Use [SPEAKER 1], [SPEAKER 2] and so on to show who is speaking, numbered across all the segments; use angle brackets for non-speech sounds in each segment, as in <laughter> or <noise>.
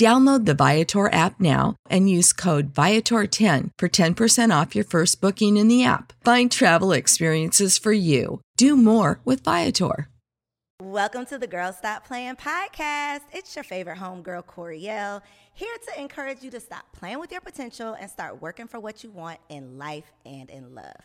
[SPEAKER 1] Download the Viator app now and use code Viator10 for 10% off your first booking in the app. Find travel experiences for you. Do more with Viator.
[SPEAKER 2] Welcome to the Girl Stop Playing podcast. It's your favorite homegirl, Koereyelle, here to encourage you to stop playing with your potential and start working for what you want in life and in love.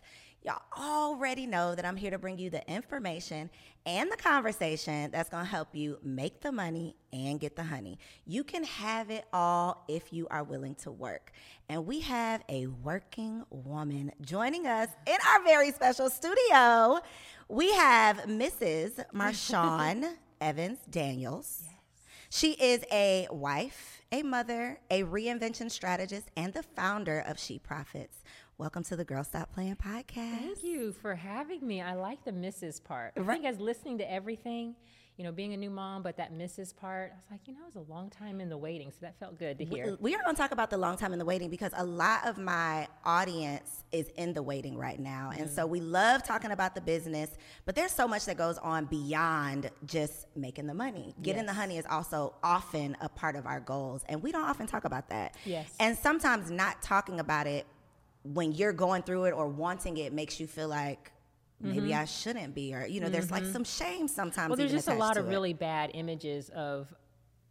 [SPEAKER 2] Y'all already know that I'm here to bring you the information and the conversation that's gonna help you make the money and get the honey. You can have it all if you are willing to work. And we have a working woman joining us in our very special studio. We have Mrs. Marshawn <laughs> Evans Daniels. Yes. She is a wife, a mother, a reinvention strategist, and the founder of She Profits. Welcome to the Girl Stop Playing podcast.
[SPEAKER 3] Thank you for having me. I like the Mrs. part. I think as listening to everything, you know, being a new mom, but that Mrs. part, I was like, you know, it was a long time in the waiting, so that felt good to hear.
[SPEAKER 2] We are going to talk about the long time in the waiting because a lot of my audience is in the waiting right now. And so mm. we love talking about the business, but there's so much that goes on beyond just making the money. Getting the honey is also often a part of our goals, and we don't often talk about that.
[SPEAKER 3] Yes.
[SPEAKER 2] And sometimes not talking about it when you're going through it or wanting it makes you feel like maybe I shouldn't be, or you know, there's like some shame sometimes.
[SPEAKER 3] well, there's just a lot of
[SPEAKER 2] it.
[SPEAKER 3] really bad images of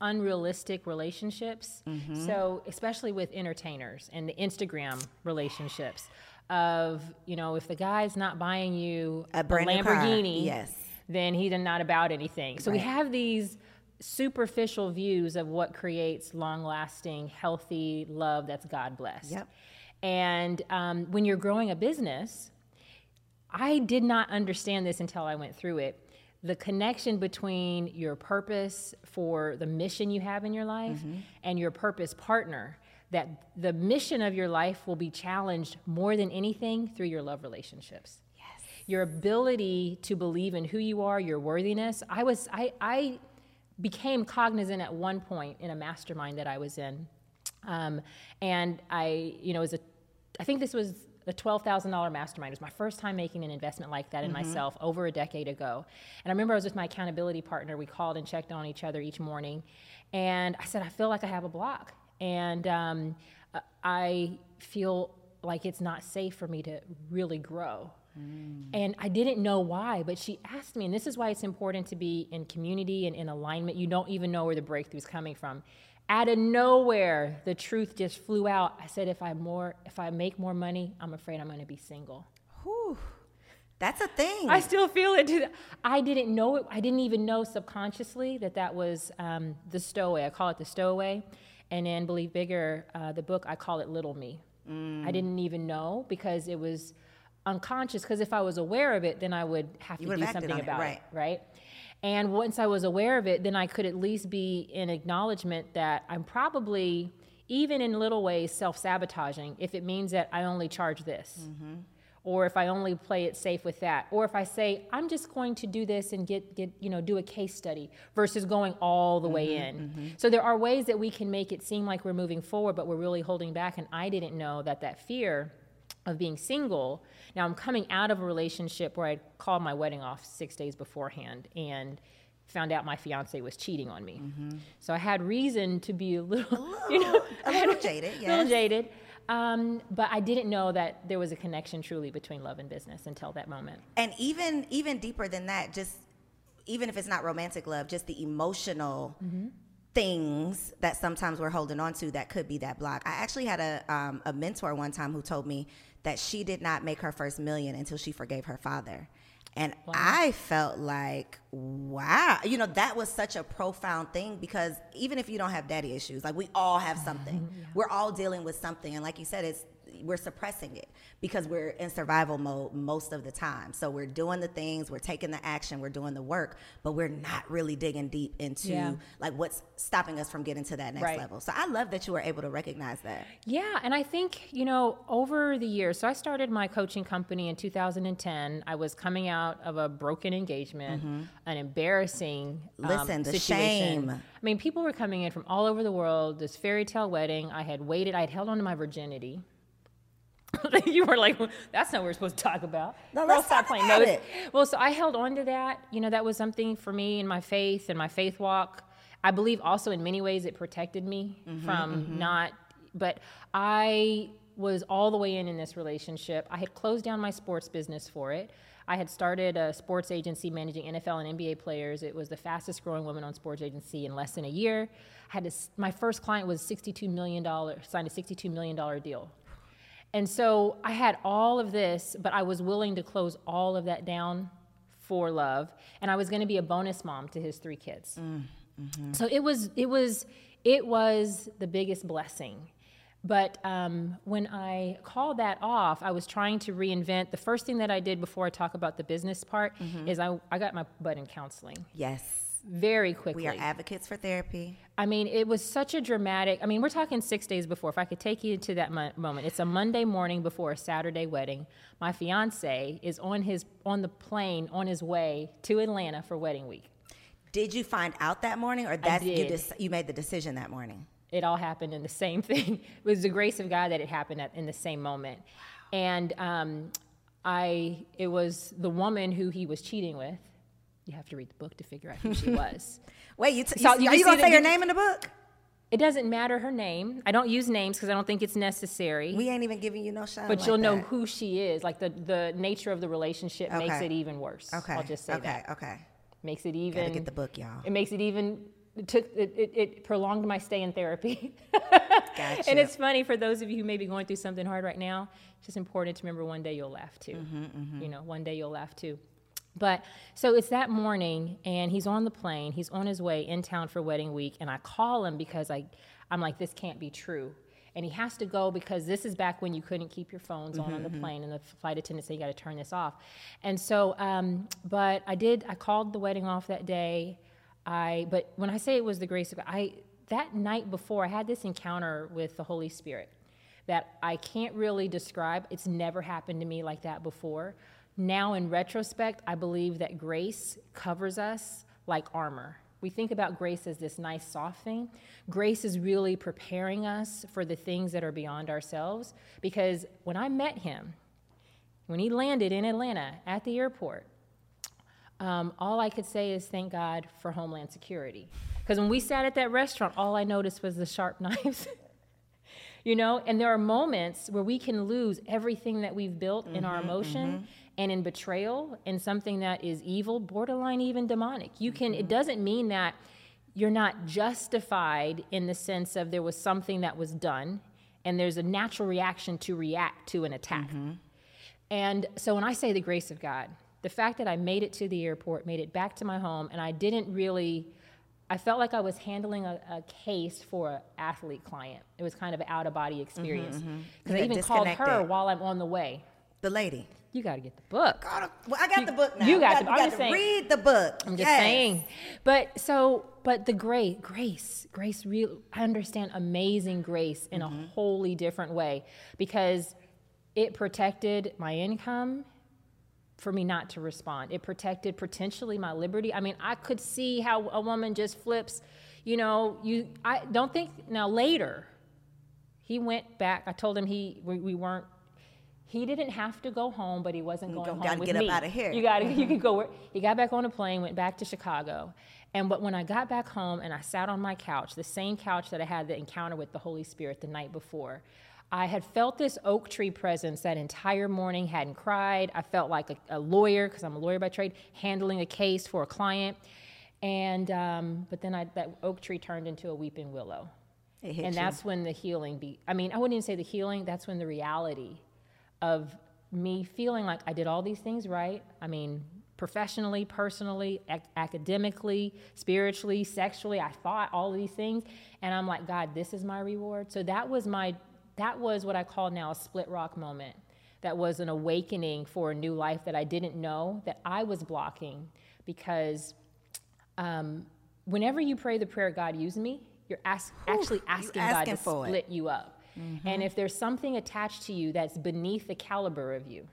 [SPEAKER 3] unrealistic relationships.
[SPEAKER 2] Mm-hmm.
[SPEAKER 3] So, especially with entertainers and the Instagram relationships of, you know, if the guy's not buying you
[SPEAKER 2] A brand car,
[SPEAKER 3] Lamborghini,
[SPEAKER 2] yes.
[SPEAKER 3] then he's not about anything. So we have these superficial views of what creates long-lasting, healthy love that's God blessed.
[SPEAKER 2] Yep.
[SPEAKER 3] And um, when you're growing a business, I did not understand this until I went through it. The connection between your purpose for the mission you have in your life and your purpose partner, that the mission of your life will be challenged more than anything through your love relationships. Yes. Your ability to believe in who you are, your worthiness. I was I I became cognizant at one point in a mastermind that I was in. Um, and I, you know, was a, I think this was thousand dollar mastermind. It was my first time making an investment like that in myself over a decade ago. And I remember I was with my accountability partner. We called and checked on each other each morning, and I said, I feel like I have a block, and um, I feel like it's not safe for me to really grow. And I didn't know why, but she asked me, and this is why it's important to be in community and in alignment. You don't even know where the breakthrough's coming from. Out of nowhere, the truth just flew out. I said, if I more, if I make more money, I'm afraid I'm going to be single.
[SPEAKER 2] Whew. That's a thing.
[SPEAKER 3] I still feel it. I didn't know it. I didn't even know subconsciously that that was um, the stowaway. I call it the stowaway. And in Believe Bigger, uh, the book, I call it Little Me. I didn't even know because it was unconscious. Because if I was aware of it, then I would have
[SPEAKER 2] You
[SPEAKER 3] to do something
[SPEAKER 2] on it,
[SPEAKER 3] about
[SPEAKER 2] right.
[SPEAKER 3] it, right? And once I was aware of it, then I could at least be in acknowledgement that I'm probably, even in little ways, self sabotaging if it means that I only charge this mm-hmm. or if I only play it safe with that, or if I say I'm just going to do this and get get you know do a case study versus going all the way mm-hmm, in. Mm-hmm. So there are ways that we can make it seem like we're moving forward, but we're really holding back. And I didn't know that that fear of being single. Now I'm coming out of a relationship where I called my wedding off six days beforehand, and found out my fiance was cheating on me. So I had reason to be a little, <laughs> you know,
[SPEAKER 2] a little jaded,
[SPEAKER 3] a <laughs> little jaded. Um, but I didn't know that there was a connection truly between love and business until that moment.
[SPEAKER 2] And even even deeper than that, just even if it's not romantic love, just the emotional things that sometimes we're holding on to that could be that block. I actually had a um, a mentor one time who told me that she did not make her first million until she forgave her father. And I felt like, wow, you know, that was such a profound thing because even if you don't have daddy issues, like we all have <laughs> something. We're all dealing with something. And like you said, it's we're suppressing it because we're in survival mode most of the time. So we're doing the things, we're taking the action, we're doing the work, but we're not really digging deep into
[SPEAKER 3] Yeah.
[SPEAKER 2] like what's stopping us from getting to that next
[SPEAKER 3] Right.
[SPEAKER 2] level. So I love that you were able to recognize that.
[SPEAKER 3] Yeah, and I think, you know, over the years, so I started my coaching company in 2010. I was coming out of a broken engagement, an embarrassing um,
[SPEAKER 2] Mm-hmm. Listen, the
[SPEAKER 3] situation.
[SPEAKER 2] shame.
[SPEAKER 3] I mean, people were coming in from all over the world, this fairy tale wedding. I had waited, I had held on to my virginity. <laughs> you were like, that's not what we're supposed to talk about.
[SPEAKER 2] No, let's
[SPEAKER 3] stop
[SPEAKER 2] talk
[SPEAKER 3] playing.
[SPEAKER 2] about
[SPEAKER 3] No,
[SPEAKER 2] it.
[SPEAKER 3] well, so I held on to that. You know, that was something for me in my faith and my faith walk. I believe also in many ways it protected me
[SPEAKER 2] Mm-hmm,
[SPEAKER 3] from not, but I was all the way in in this relationship. I had closed down my sports business for it. I had started a sports agency managing NFL and NBA players. It was the fastest growing women on sports agency in less than a year. I had to, my first client was $62 million, signed a $62 million deal. And so I had all of this, but I was willing to close all of that down for love. And I was going to be a bonus mom to his three kids. Mm, mm-hmm. So it was, it was, it was the biggest blessing. But um, when I called that off, I was trying to reinvent. The first thing that I did before I talk about the business part mm-hmm. is I, I got my butt in counseling
[SPEAKER 2] Yes.
[SPEAKER 3] Very quickly.
[SPEAKER 2] We are advocates for therapy.
[SPEAKER 3] I mean, it was such a dramatic. I mean, we're talking six days before. If I could take you to that mo- moment, it's a Monday morning before a Saturday wedding. My fiance is on his on the plane on his way to Atlanta for wedding week.
[SPEAKER 2] Did you find out that morning or that's you dec- you made the decision that morning?
[SPEAKER 3] It all happened in the same <laughs> thing. it was the grace of God that it happened at, in the same moment, and um, I it was the woman who he was cheating with. You have to read the book to figure out who she <laughs> was.
[SPEAKER 2] Wait, you, t-
[SPEAKER 3] So
[SPEAKER 2] you,
[SPEAKER 3] you
[SPEAKER 2] are you gonna say her name in the book?
[SPEAKER 3] It doesn't matter her name. I don't use names because I don't think it's necessary.
[SPEAKER 2] We ain't even giving you no shine.
[SPEAKER 3] but
[SPEAKER 2] like
[SPEAKER 3] you'll know who she is. Like the, the nature of the relationship makes it even worse.
[SPEAKER 2] Okay.
[SPEAKER 3] I'll just say
[SPEAKER 2] okay.
[SPEAKER 3] that.
[SPEAKER 2] Okay.
[SPEAKER 3] Makes it even.
[SPEAKER 2] Gotta get the book, y'all.
[SPEAKER 3] It makes it even. It took it, it, it prolonged my stay in therapy. <laughs>
[SPEAKER 2] Gotcha.
[SPEAKER 3] And it's funny for those of you who may be going through something hard right now. It's just important to remember one day you'll laugh too.
[SPEAKER 2] Mm-hmm,
[SPEAKER 3] You know, one day you'll laugh too. But so it's that morning, and he's on the plane. He's on his way in town for wedding week, and I call him because I, I'm like, this can't be true. And he has to go because this is back when you couldn't keep your phones on on the plane, and the flight attendant said you got to turn this off. And so, um, but I did. I called the wedding off that day. I, but when I say it was the grace of God, I that night before I had this encounter with the Holy Spirit that I can't really describe. It's never happened to me like that before. Now, in retrospect, I believe that grace covers us like armor. We think about grace as this nice, soft thing. Grace is really preparing us for the things that are beyond ourselves. Because when I met him, when he landed in Atlanta at the airport, um, all I could say is thank God for Homeland Security. Because when we sat at that restaurant, all I noticed was the sharp <laughs> knives. you know, and there are moments where we can lose everything that we've built in our emotion and in betrayal and something that is evil, borderline even demonic. You can, it mm-hmm. doesn't mean that you're not justified in the sense of there was something that was done and there's a natural reaction to react to an attack. Mm-hmm. And so when I say the grace of God, the fact that I made it to the airport, made it back to my home, and I didn't really, I felt like I was handling a, a case for an athlete client. It was kind of an out of body mm-hmm, experience. Because
[SPEAKER 2] You
[SPEAKER 3] I even called her while I'm on the way.
[SPEAKER 2] The lady.
[SPEAKER 3] You got to get the book.
[SPEAKER 2] Gotta- Well, I got
[SPEAKER 3] You-
[SPEAKER 2] the book now.
[SPEAKER 3] you got
[SPEAKER 2] to,
[SPEAKER 3] the- I'm just saying.
[SPEAKER 2] read the book.
[SPEAKER 3] I'm just
[SPEAKER 2] Yes.
[SPEAKER 3] saying. But so, but the grace, grace, grace, real, I understand amazing grace in
[SPEAKER 2] Mm-hmm.
[SPEAKER 3] a wholly different way because it protected my income for me not to respond. It protected potentially my liberty. I mean, I could see how a woman just flips, you know, you, I don't think, now later, he went back, I told him he, we, we weren't, he didn't have to go home, but he wasn't going
[SPEAKER 2] Gotta
[SPEAKER 3] home with
[SPEAKER 2] get up
[SPEAKER 3] me.
[SPEAKER 2] outta here.
[SPEAKER 3] You got you could go. Where, he got back on a plane, went back to Chicago, and but when I got back home and I sat on my couch, the same couch that I had the encounter with the Holy Spirit the night before, I had felt this oak tree presence that entire morning. Hadn't cried. I felt like a, a lawyer because I'm a lawyer by trade, handling a case for a client, and um, but then I, that oak tree turned into a weeping willow and
[SPEAKER 2] you.
[SPEAKER 3] that's when the healing be i mean i wouldn't even say the healing that's when the reality of me feeling like i did all these things right i mean professionally personally ac- academically spiritually sexually i thought all of these things and i'm like god this is my reward so that was my that was what i call now a split rock moment that was an awakening for a new life that i didn't know that i was blocking because um, whenever you pray the prayer, God use me, you're ask, actually asking,
[SPEAKER 2] asking
[SPEAKER 3] God to
[SPEAKER 2] for it.
[SPEAKER 3] split you up. Mm-hmm. And if there's something attached to you that's beneath the caliber of you,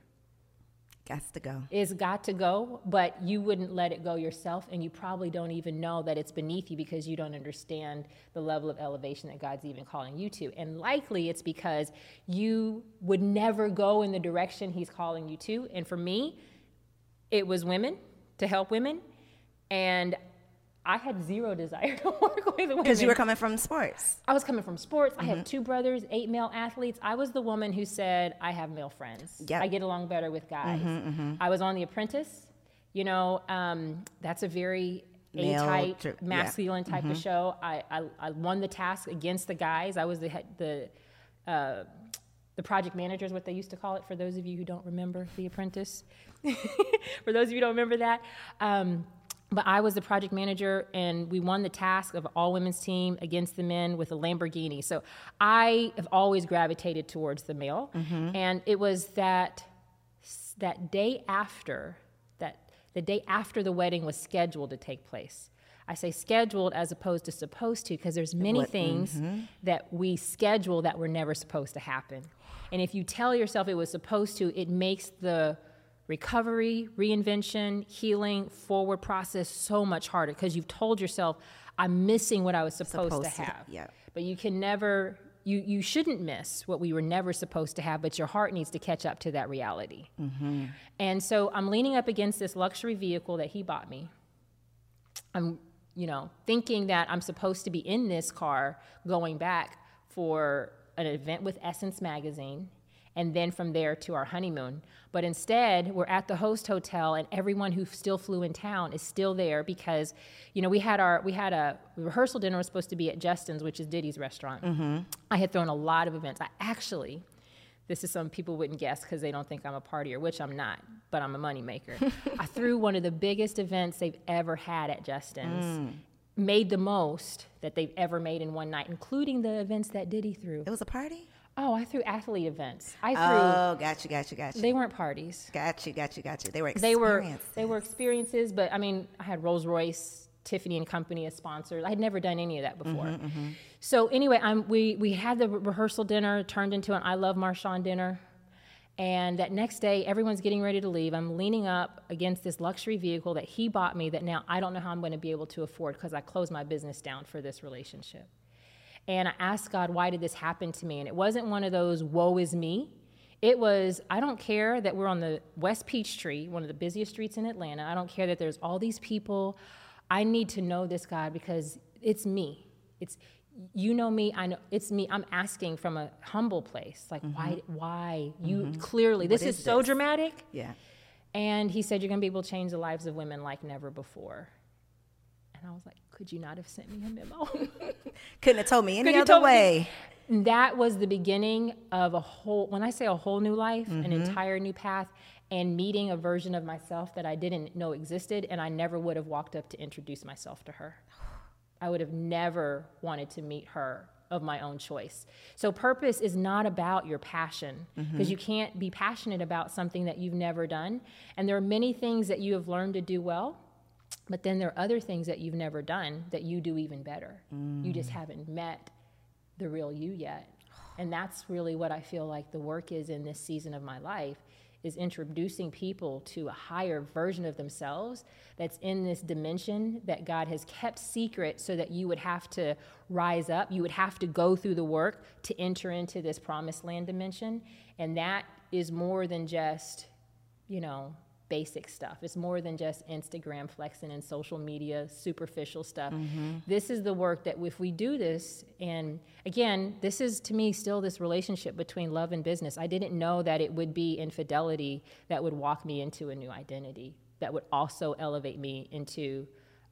[SPEAKER 2] Got to go.
[SPEAKER 3] it's got to go, but you wouldn't let it go yourself, and you probably don't even know that it's beneath you because you don't understand the level of elevation that God's even calling you to. And likely it's because you would never go in the direction He's calling you to. And for me, it was women to help women, and I had zero desire <laughs> to work with women.
[SPEAKER 2] Because you were coming from sports.
[SPEAKER 3] I was coming from sports. I
[SPEAKER 2] Mm-hmm.
[SPEAKER 3] have two brothers, eight male athletes. I was the woman who said, I have male friends.
[SPEAKER 2] Yep. Mm-hmm,
[SPEAKER 3] I get along better with guys. I was on The Apprentice. You know, um, that's a very
[SPEAKER 2] Male
[SPEAKER 3] A-type,
[SPEAKER 2] dri- yeah. Mm-hmm.
[SPEAKER 3] masculine type of show. I, I, I won the task against the guys. I was the, the, uh, the project manager is what they used to call it for those of you who don't remember The Apprentice. <laughs> for those of you who don't remember that. Um, but I was the project manager, and we won the task of all women's team against the men with a Lamborghini. So I have always gravitated towards the male, mm-hmm. and it was that that day after that the day after the wedding was scheduled to take place. I say scheduled as opposed to supposed to because there's many things mm-hmm. that we schedule that were never supposed to happen. And if you tell yourself it was supposed to, it makes the recovery, reinvention, healing, forward process so much harder because you've told yourself, I'm missing what I was supposed,
[SPEAKER 2] Supposed
[SPEAKER 3] to
[SPEAKER 2] to-
[SPEAKER 3] have.
[SPEAKER 2] yeah.
[SPEAKER 3] But you can never, you, you shouldn't miss what we were never supposed to have, but your heart needs to catch up to that reality. Mm-hmm. And so I'm leaning up against this luxury vehicle that he bought me. I'm, you know, thinking that I'm supposed to be in this car going back for an event with Essence Magazine and then from there to our honeymoon. But instead, we're at the host hotel and everyone who still flew in town is still there because, you know, we had our we had a rehearsal dinner was supposed to be at Justin's, which is Diddy's restaurant. Mm-hmm. I had thrown a lot of events. I actually this is some people wouldn't guess because they don't think I'm a partier, which I'm not, but I'm a moneymaker. <laughs> I threw one of the biggest events they've ever had at Justin's, mm. made the most that they've ever made in one night, including the events that Diddy threw.
[SPEAKER 2] It was a party?
[SPEAKER 3] Oh, I threw athlete events. I threw,
[SPEAKER 2] Oh, got you, got you, got you.
[SPEAKER 3] they weren't parties.
[SPEAKER 2] Got you, got you, got you. They were experiences.
[SPEAKER 3] They were,
[SPEAKER 2] experiences.
[SPEAKER 3] they were experiences, but I mean, I had Rolls Royce, Tiffany and Company as sponsors. I had never done any of that before.
[SPEAKER 2] Mm-hmm,
[SPEAKER 3] So anyway, I'm, we we had the rehearsal dinner turned into an I Love Marshawn dinner, and that next day everyone's getting ready to leave. I'm leaning up against this luxury vehicle that he bought me that now I don't know how I'm going to be able to afford because I closed my business down for this relationship. And I asked God, why did this happen to me? And it wasn't one of those woe is me. It was, I don't care that we're on the West Peachtree, one of the busiest streets in Atlanta. I don't care that there's all these people. I need to know this God because it's me. It's you know me, I know it's me. I'm asking from a humble place. Like why mm-hmm. why? You mm-hmm. clearly this is,
[SPEAKER 2] is
[SPEAKER 3] so
[SPEAKER 2] this?
[SPEAKER 3] dramatic.
[SPEAKER 2] Yeah.
[SPEAKER 3] And he said, You're going to be able to change the lives of women like never before. And I was like, Could you not have sent me a memo? <laughs>
[SPEAKER 2] Couldn't have told me any other
[SPEAKER 3] told me-
[SPEAKER 2] way.
[SPEAKER 3] that was the beginning of a whole, when I say a whole new life, an
[SPEAKER 2] Mm-hmm.
[SPEAKER 3] entire new path, and meeting a version of myself that I didn't know existed, and I never would have walked up to introduce myself to her. I would have never wanted to meet her of my own choice. So, purpose is not about your passion because you can't be passionate about something that you've never done. And there are many things that you have learned to do well, but then there are other things that you've never done that you do even better. You just mm. haven't met the real you yet. And that's really what I feel like the work is in this season of my life is introducing people to a higher version of themselves that's in this dimension that God has kept secret so that you would have to rise up, you would have to go through the work to enter into this promised land dimension. And that is more than just, you know, basic stuff. It's more than just Instagram flexing and social media, superficial stuff. Mm-hmm. This is the work that if we do this, and again, this is to me still this relationship between love and business. I didn't know that it would be infidelity that would walk me into a new identity, that would also elevate me into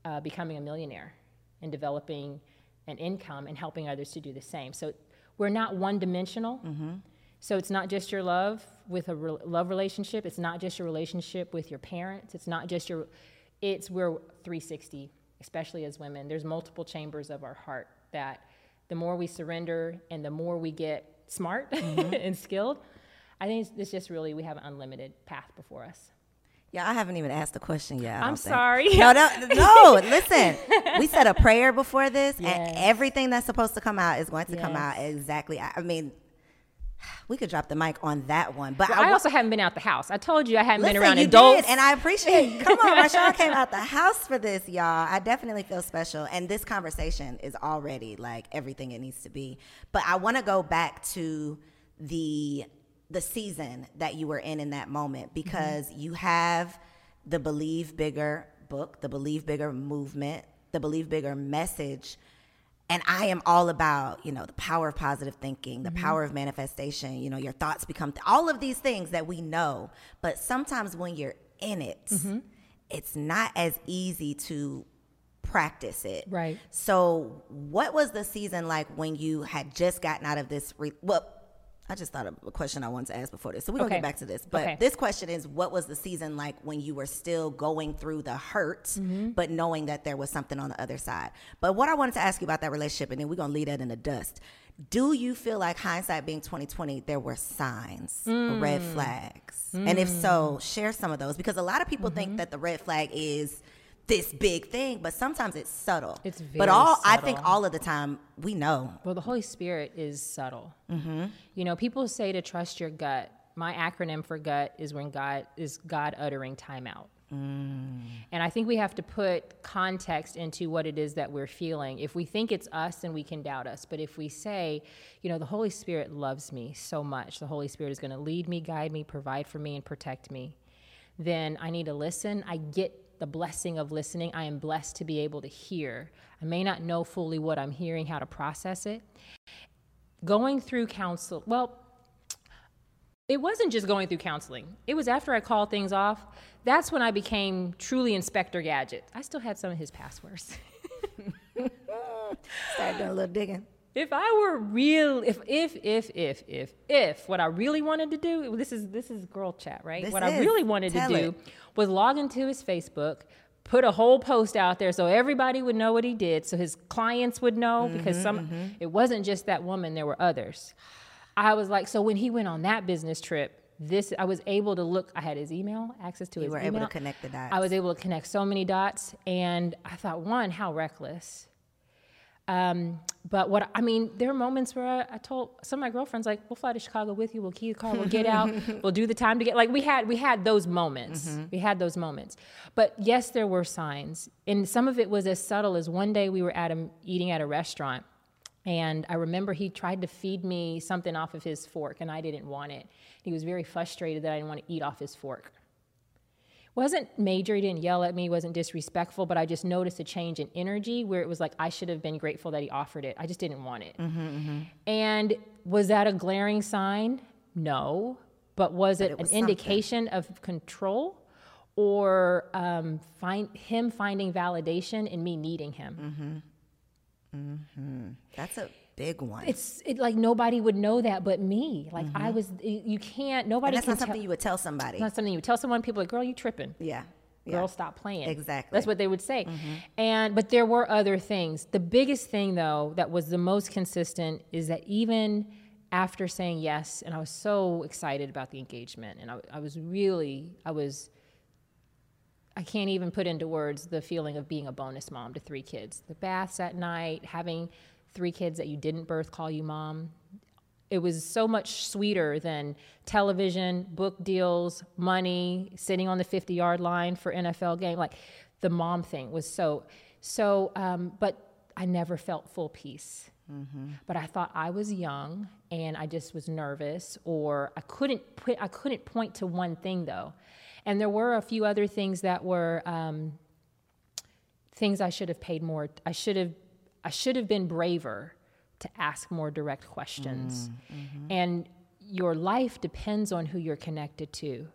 [SPEAKER 3] uh, becoming a millionaire and developing an income and helping others to do the same. So we're not one dimensional. Mm-hmm. So it's not just your love with a re- love relationship. It's not just your relationship with your parents. It's not just your. It's we're 360, especially as women. There's multiple chambers of our heart that the more we surrender and the more we get smart mm-hmm. <laughs> and skilled, I think it's, it's, just really we have an unlimited path before us.
[SPEAKER 2] Yeah, I haven't even asked the question yet.
[SPEAKER 3] I'm sorry.
[SPEAKER 2] No, no, no. <laughs> listen, we said a prayer before this, yes. and everything that's supposed to come out is going to yes. come out exactly. I mean, we could drop the mic on that one. But
[SPEAKER 3] well, I, I, also haven't been out the house. I told you I hadn't
[SPEAKER 2] listen,
[SPEAKER 3] been around
[SPEAKER 2] you
[SPEAKER 3] adults.
[SPEAKER 2] Did, and I appreciate <laughs> Come on, Rashawn came out the house for this, y'all. I definitely feel special. And this conversation is already like everything it needs to be. But I want to go back to the the season that you were in in that moment mm-hmm. because mm-hmm. you have the Believe Bigger book, the Believe Bigger movement, the Believe Bigger message and I am all about, you know, the power of positive thinking, the mm-hmm. power of manifestation, you know, your thoughts become th- all of these things that we know. But sometimes when you're in it, mm-hmm. it's not as easy to practice it.
[SPEAKER 3] Right.
[SPEAKER 2] So, what was the season like when you had just gotten out of this? Re- well, I just thought of a question I wanted to ask before this. So we're gonna get back to this. But okay. this question is what was the season like when you were still going through the hurt, mm-hmm. but knowing that there was something on the other side? But what I wanted to ask you about that relationship, and then we're gonna leave that in the dust. Do you feel like hindsight being 2020, there were signs, mm. red flags? Mm. And if so, mm. share some of those because a lot of people mm-hmm. think that the red flag is this big thing, but sometimes it's subtle.
[SPEAKER 3] It's very
[SPEAKER 2] But all
[SPEAKER 3] subtle.
[SPEAKER 2] I think all of the time we know.
[SPEAKER 3] Well, the Holy Spirit is subtle. Mm-hmm. You know, people say to trust your gut. My acronym for gut is when God is God uttering timeout. Mm. And I think we have to put context into what it is that we're feeling. If we think it's us, then we can doubt us. But if we say, you know, the Holy Spirit loves me so much, the Holy Spirit is going to lead me, guide me, provide for me, and protect me, then I need to listen. I get the blessing of listening. I am blessed to be able to hear. I may not know fully what I'm hearing, how to process it. Going through counsel, well, it wasn't just going through counseling. It was after I called things off. That's when I became truly Inspector Gadget. I still had some of his passwords. <laughs>
[SPEAKER 2] Started doing a little digging
[SPEAKER 3] if I were real, if if if if if if what I really wanted to do, this is this is girl chat, right?
[SPEAKER 2] This
[SPEAKER 3] what
[SPEAKER 2] is.
[SPEAKER 3] I really wanted
[SPEAKER 2] Tell
[SPEAKER 3] to do
[SPEAKER 2] it.
[SPEAKER 3] was log into his Facebook, put a whole post out there so everybody would know what he did, so his clients would know mm-hmm, because some mm-hmm. it wasn't just that woman, there were others. I was like, so when he went on that business trip, this I was able to look. I had his email, access to
[SPEAKER 2] you
[SPEAKER 3] his You
[SPEAKER 2] were
[SPEAKER 3] email.
[SPEAKER 2] able to connect the dots.
[SPEAKER 3] I was able to connect so many dots, and I thought, one, how reckless um, but what I mean, there are moments where I, I, told some of my girlfriends, like, we'll fly to Chicago with you. We'll key the car. We'll get out. <laughs> we'll do the time to get. Like we had, we had those moments. Mm-hmm. We had those moments. But yes, there were signs, and some of it was as subtle as one day we were at a, eating at a restaurant, and I remember he tried to feed me something off of his fork, and I didn't want it. He was very frustrated that I didn't want to eat off his fork wasn't major he didn't yell at me wasn't disrespectful but i just noticed a change in energy where it was like i should have been grateful that he offered it i just didn't want it mm-hmm, mm-hmm. and was that a glaring sign no but was but it, it was an something. indication of control or um, find him finding validation in me needing him
[SPEAKER 2] mm-hmm. mm-hmm. that's a big one.
[SPEAKER 3] It's it, like nobody would know that but me. Like mm-hmm. I was, you can't. Nobody.
[SPEAKER 2] And that's
[SPEAKER 3] not
[SPEAKER 2] something you would tell somebody.
[SPEAKER 3] Not something you would tell someone. People are like, girl, you tripping?
[SPEAKER 2] Yeah.
[SPEAKER 3] yeah. Girl, stop playing.
[SPEAKER 2] Exactly.
[SPEAKER 3] That's what they would say. Mm-hmm. And but there were other things. The biggest thing though that was the most consistent is that even after saying yes, and I was so excited about the engagement, and I, I was really, I was. I can't even put into words the feeling of being a bonus mom to three kids. The baths at night, having three kids that you didn't birth call you mom. it was so much sweeter than television, book deals, money, sitting on the 50 yard line for NFL game. Like the mom thing was so, so, um, but I never felt full peace. Mm-hmm. But I thought I was young and I just was nervous, or I couldn't put, I couldn't point to one thing though. And there were a few other things that were um, things I should have paid more. I should have, I should have been braver to ask more direct questions. Mm, mm-hmm. And your life depends on who you're connected to.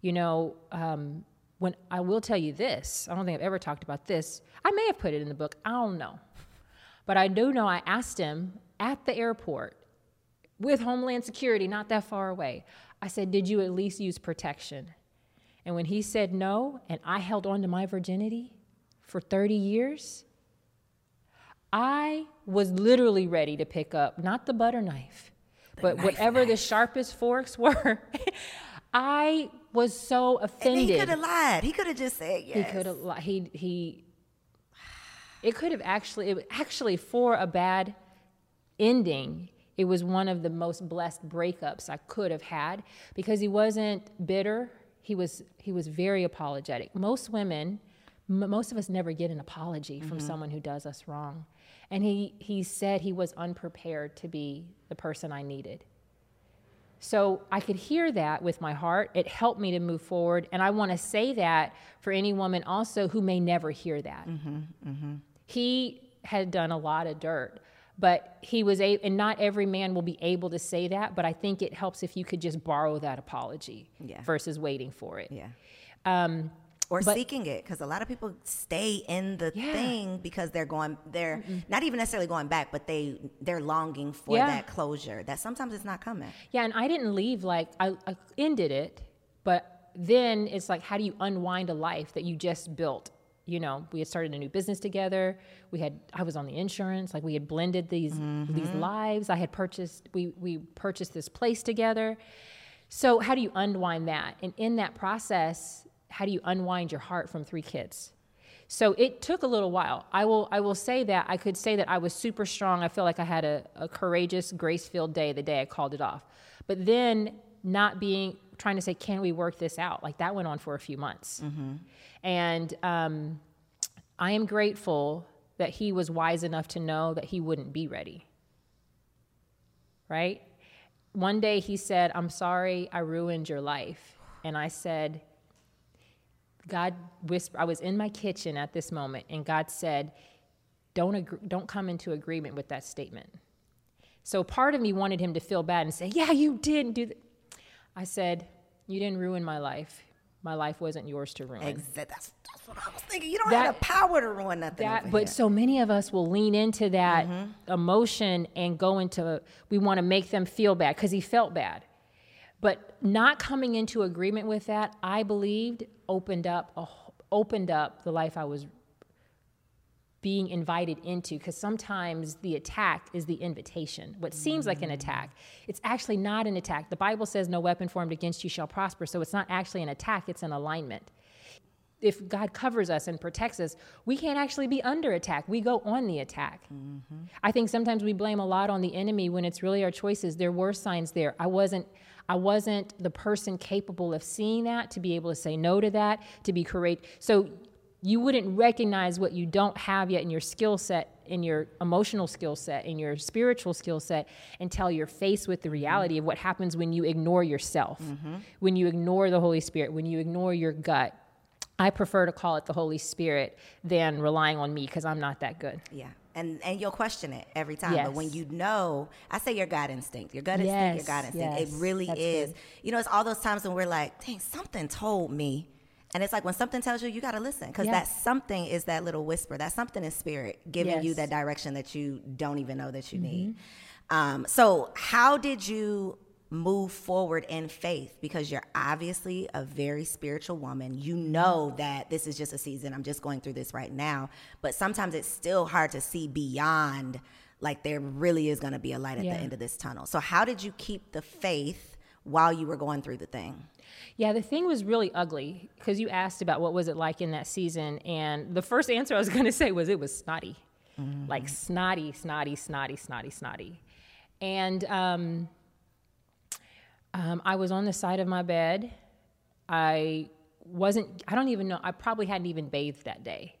[SPEAKER 3] You know, um, when I will tell you this, I don't think I've ever talked about this. I may have put it in the book, I don't know. But I do know I asked him at the airport with Homeland Security not that far away. I said, Did you at least use protection? And when he said no, and I held on to my virginity for 30 years, I was literally ready to pick up not the butter knife, the but knife, whatever knife. the sharpest forks <laughs> were. I was so offended.
[SPEAKER 2] he could have lied. He could have just said yes.
[SPEAKER 3] He could have lied. He he. It could have actually. It actually for a bad ending. It was one of the most blessed breakups I could have had because he wasn't bitter. He was he was very apologetic. Most women, m- most of us never get an apology mm-hmm. from someone who does us wrong. And he, he said he was unprepared to be the person I needed. So I could hear that with my heart. It helped me to move forward. And I want to say that for any woman also who may never hear that. Mm-hmm, mm-hmm. He had done a lot of dirt, but he was able, and not every man will be able to say that, but I think it helps if you could just borrow that apology yeah. versus waiting for it.
[SPEAKER 2] Yeah. Um, or but, seeking it because a lot of people stay in the yeah. thing because they're going they're mm not even necessarily going back but they they're longing for yeah. that closure that sometimes it's not coming.
[SPEAKER 3] Yeah and i didn't leave like I, I ended it but then it's like how do you unwind a life that you just built? You know we had started a new business together. We had i was on the insurance like we had blended these mm-hmm. these lives. I had purchased we we purchased this place together. So how do you unwind that? And in that process how do you unwind your heart from three kids? So it took a little while. I will I will say that I could say that I was super strong. I feel like I had a, a courageous, grace-filled day the day I called it off. But then not being trying to say, can we work this out? Like that went on for a few months. Mm-hmm. And um, I am grateful that he was wise enough to know that he wouldn't be ready. Right? One day he said, I'm sorry I ruined your life. And I said, God whispered, I was in my kitchen at this moment, and God said, don't, agree, don't come into agreement with that statement. So part of me wanted him to feel bad and say, Yeah, you didn't do that. I said, You didn't ruin my life. My life wasn't yours to ruin.
[SPEAKER 2] Exactly. That's, that's what I was thinking. You don't that, have the power to ruin nothing.
[SPEAKER 3] That, but
[SPEAKER 2] here.
[SPEAKER 3] so many of us will lean into that mm-hmm. emotion and go into, we want to make them feel bad because he felt bad. But not coming into agreement with that, I believed, opened up a, opened up the life I was being invited into because sometimes the attack is the invitation. What seems like an attack, it's actually not an attack. The Bible says, No weapon formed against you shall prosper. So it's not actually an attack, it's an alignment. If God covers us and protects us, we can't actually be under attack. We go on the attack. Mm-hmm. I think sometimes we blame a lot on the enemy when it's really our choices. There were signs there. I wasn't I wasn't the person capable of seeing that, to be able to say no to that, to be courageous. So you wouldn't recognize what you don't have yet in your skill set, in your emotional skill set, in your spiritual skill set, until you're faced with the reality of what happens when you ignore yourself, mm-hmm. when you ignore the Holy Spirit, when you ignore your gut. I prefer to call it the Holy Spirit than relying on me because I'm not that good.
[SPEAKER 2] Yeah and and you'll question it every time. Yes. But when you know, I say your gut instinct, your gut instinct, your gut instinct. Yes. It really That's is. Good. You know, it's all those times when we're like, dang, something told me. And it's like when something tells you, you got to listen because yes. that something is that little whisper. That something is spirit giving you that direction that you don't even know that you mm-hmm. need. Um, so, how did you move forward in faith because you're obviously a very spiritual woman. You know that this is just a season. I'm just going through this right now. But sometimes it's still hard to see beyond, like, there really is going to be a light at yeah. the end of this tunnel. So, how did you keep the faith while you were going through the thing?
[SPEAKER 3] Yeah, the thing was really ugly because you asked about what was it like in that season. And the first answer I was <laughs> going to say was it was snotty. Mm-hmm. Like snotty, snotty, snotty, snotty, snotty And um, um, I was on the side of my bed. I wasn't, I don't even know, I probably hadn't even bathed that day.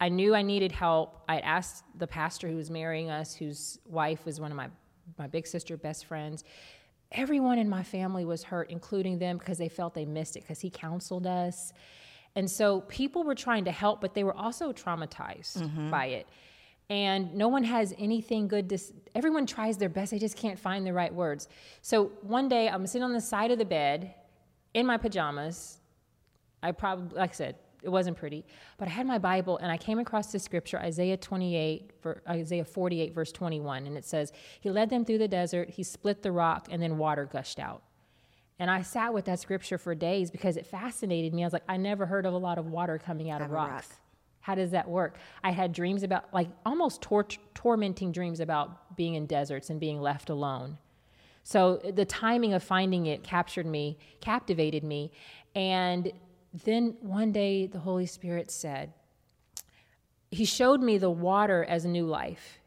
[SPEAKER 3] I knew I needed help. I asked the pastor who was marrying us, whose wife was one of my, my big sister best friends. Everyone in my family was hurt, including them, because they felt they missed it, because he counseled us. And so people were trying to help, but they were also traumatized mm-hmm. by it. And no one has anything good to, everyone tries their best, they just can't find the right words. So one day I'm sitting on the side of the bed in my pajamas. I probably, like I said, it wasn't pretty, but I had my Bible and I came across the scripture, Isaiah 28, for Isaiah 48, verse 21, and it says, He led them through the desert, He split the rock, and then water gushed out. And I sat with that scripture for days because it fascinated me. I was like, I never heard of a lot of water coming out, of rocks. Rock. How does that work? I had dreams about, like, almost tor- tormenting dreams about being in deserts and being left alone. So the timing of finding it captured me, captivated me. And then one day the Holy Spirit said, He showed me the water as new life.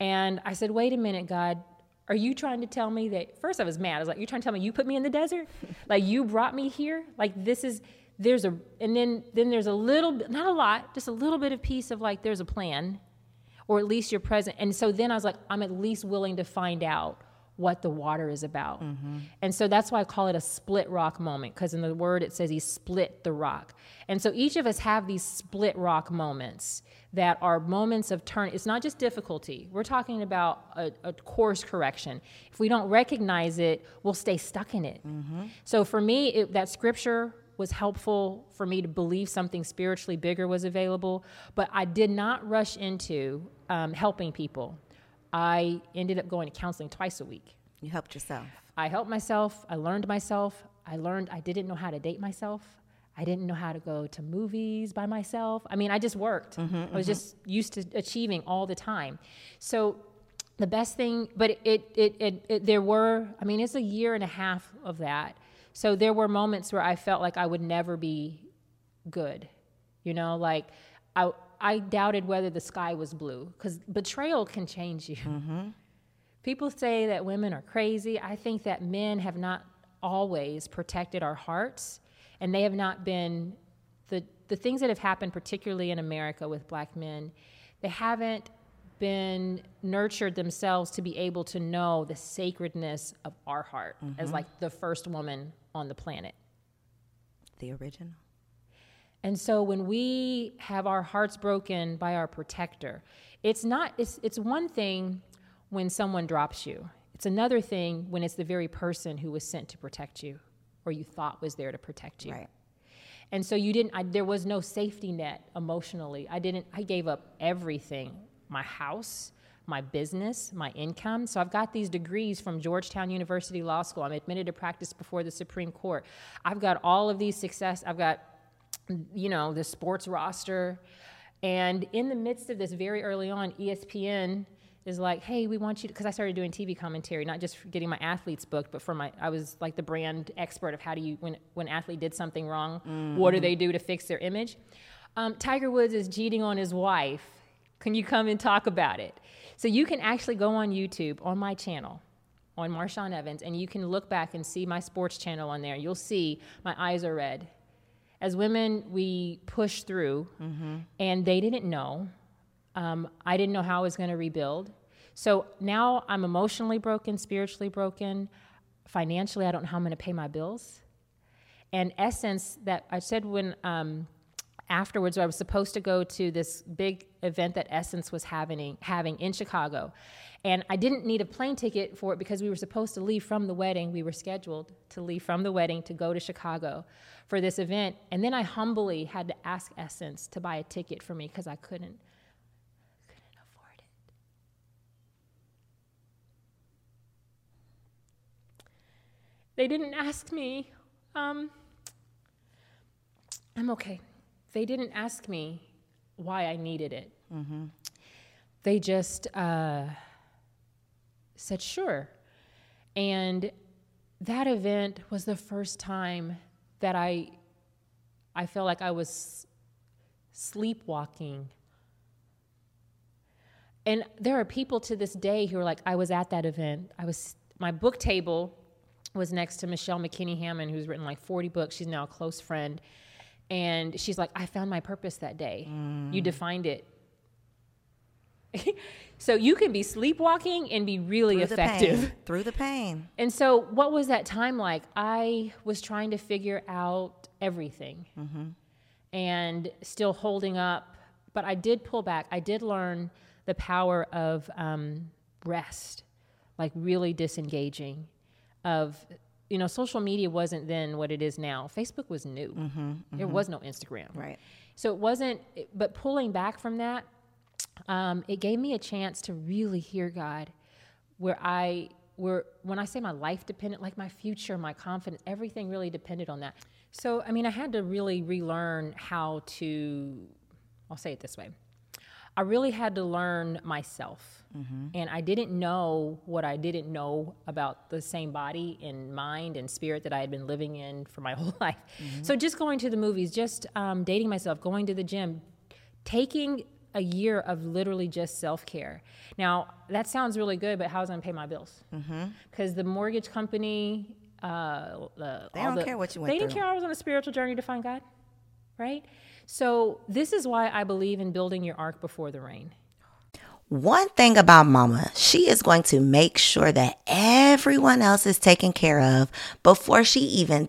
[SPEAKER 3] And I said, Wait a minute, God, are you trying to tell me that? First, I was mad. I was like, You're trying to tell me you put me in the desert? <laughs> like, you brought me here? Like, this is, there's a, and then, then there's a little, not a lot, just a little bit of piece of like, there's a plan, or at least you're present. And so then I was like, I'm at least willing to find out what the water is about. Mm-hmm. And so that's why I call it a split rock moment, because in the word it says he split the rock. And so each of us have these split rock moments that are moments of turn. It's not just difficulty, we're talking about a, a course correction. If we don't recognize it, we'll stay stuck in it. Mm-hmm. So for me, it, that scripture was helpful for me to believe something spiritually bigger was available, but I did not rush into um, helping people. I ended up going to counseling twice a week.
[SPEAKER 2] You helped yourself.
[SPEAKER 3] I helped myself. I learned myself. I learned I didn't know how to date myself. I didn't know how to go to movies by myself. I mean, I just worked. Mm-hmm, I was mm-hmm. just used to achieving all the time. So the best thing, but it, it, it, it, there were, I mean, it's a year and a half of that. So there were moments where I felt like I would never be good. You know, like I, I doubted whether the sky was blue because betrayal can change you. Mm-hmm. People say that women are crazy. I think that men have not always protected our hearts, and they have not been the the things that have happened, particularly in America with black men. They haven't been nurtured themselves to be able to know the sacredness of our heart mm-hmm. as like the first woman on the planet.
[SPEAKER 2] The original.
[SPEAKER 3] And so when we have our hearts broken by our protector, it's not it's it's one thing when someone drops you. It's another thing when it's the very person who was sent to protect you or you thought was there to protect you.
[SPEAKER 2] Right.
[SPEAKER 3] And so you didn't I, there was no safety net emotionally. I didn't I gave up everything. My house, my business, my income. So I've got these degrees from Georgetown University Law School. I'm admitted to practice before the Supreme Court. I've got all of these success. I've got you know, the sports roster. And in the midst of this, very early on, ESPN is like, hey, we want you because I started doing TV commentary, not just for getting my athletes booked, but for my, I was like the brand expert of how do you, when, when athlete did something wrong, mm-hmm. what do they do to fix their image? Um, Tiger Woods is cheating on his wife. Can you come and talk about it? So you can actually go on YouTube on my channel, on Marshawn Evans, and you can look back and see my sports channel on there. You'll see my eyes are red as women, we push through, mm-hmm. and they didn't know. Um, I didn't know how I was going to rebuild. So now I'm emotionally broken, spiritually broken, financially, I don't know how I'm going to pay my bills. And essence, that I said when um, afterwards, I was supposed to go to this big event that Essence was having having in Chicago, and I didn't need a plane ticket for it because we were supposed to leave from the wedding. We were scheduled to leave from the wedding to go to Chicago for this event. And then I humbly had to ask Essence to buy a ticket for me because I couldn't couldn't afford it. They didn't ask me, um, I'm okay. They didn't ask me why I needed it. Mm-hmm. They just uh, said, sure. And that event was the first time that I, I felt like I was sleepwalking. and there are people to this day who are like, I was at that event. I was my book table was next to Michelle McKinney Hammond, who's written like 40 books. She's now a close friend. And she's like, I found my purpose that day. Mm. You defined it. <laughs> so you can be sleepwalking and be really
[SPEAKER 2] through
[SPEAKER 3] effective.
[SPEAKER 2] The <laughs> through the pain.
[SPEAKER 3] And so, what was that time like? I was trying to figure out everything mm-hmm. and still holding up, but I did pull back. I did learn the power of um, rest, like really disengaging. Of you know, social media wasn't then what it is now. Facebook was new. Mm-hmm, mm-hmm. There was no Instagram.
[SPEAKER 2] Right.
[SPEAKER 3] So it wasn't. But pulling back from that, um, it gave me a chance to really hear God, where I where when I say my life depended, like my future, my confidence, everything really depended on that. So I mean, I had to really relearn how to. I'll say it this way. I really had to learn myself. Mm-hmm. And I didn't know what I didn't know about the same body and mind and spirit that I had been living in for my <laughs> whole life. Mm-hmm. So just going to the movies, just um, dating myself, going to the gym, taking a year of literally just self care. Now, that sounds really good, but how's I going to pay my bills? Because mm-hmm. the mortgage company, uh,
[SPEAKER 2] the, they don't the, care what you went
[SPEAKER 3] They didn't care I was on a spiritual journey to find God, right? So, this is why I believe in building your ark before the rain.
[SPEAKER 2] One thing about mama, she is going to make sure that everyone else is taken care of before she even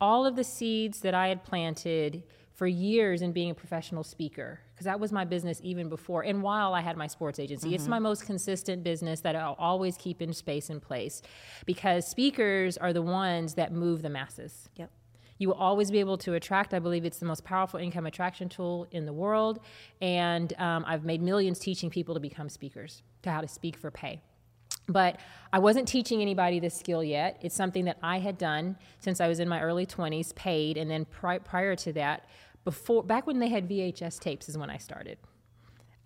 [SPEAKER 3] all of the seeds that I had planted for years in being a professional speaker, because that was my business even before and while I had my sports agency. Mm-hmm. It's my most consistent business that I'll always keep in space and place because speakers are the ones that move the masses.
[SPEAKER 2] Yep.
[SPEAKER 3] You will always be able to attract. I believe it's the most powerful income attraction tool in the world. And um, I've made millions teaching people to become speakers, to how to speak for pay. But I wasn't teaching anybody this skill yet. It's something that I had done since I was in my early 20s, paid, and then pri- prior to that, before back when they had VHS tapes is when I started.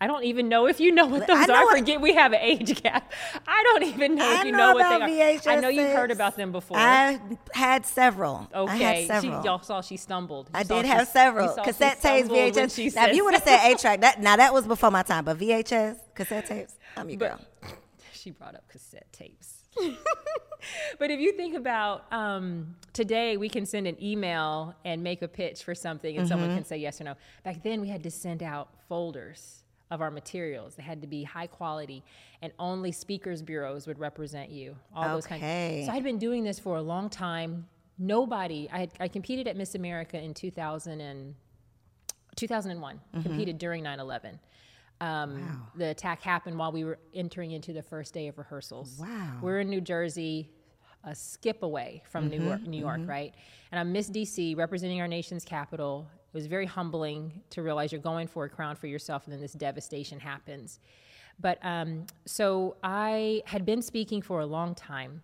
[SPEAKER 3] I don't even know if you know what those are. What, Forget we have an age gap. I don't even know I if you know, know what they VHS are. I know you've heard about them before.
[SPEAKER 2] I had several.
[SPEAKER 3] Okay,
[SPEAKER 2] had several.
[SPEAKER 3] She, y'all saw she stumbled. You
[SPEAKER 2] I did have she, several cassette tapes, VHS. Now, if you would have said eight track, that now that was before my time, but VHS cassette tapes, I'm your but, girl
[SPEAKER 3] she brought up cassette tapes. <laughs> but if you think about um, today, we can send an email and make a pitch for something, and mm-hmm. someone can say yes or no. Back then, we had to send out folders of our materials. They had to be high quality, and only speakers bureaus would represent you. All okay. those kinds. So I'd been doing this for a long time. Nobody. I had, I competed at Miss America in 2000 and 2001. Mm-hmm. Competed during 9/11. Um, wow. The attack happened while we were entering into the first day of rehearsals.
[SPEAKER 2] Wow.
[SPEAKER 3] We're in New Jersey, a skip away from mm-hmm, New York, New York mm-hmm. right? And I'm Miss DC, representing our nation's capital. It was very humbling to realize you're going for a crown for yourself, and then this devastation happens. But um, so I had been speaking for a long time,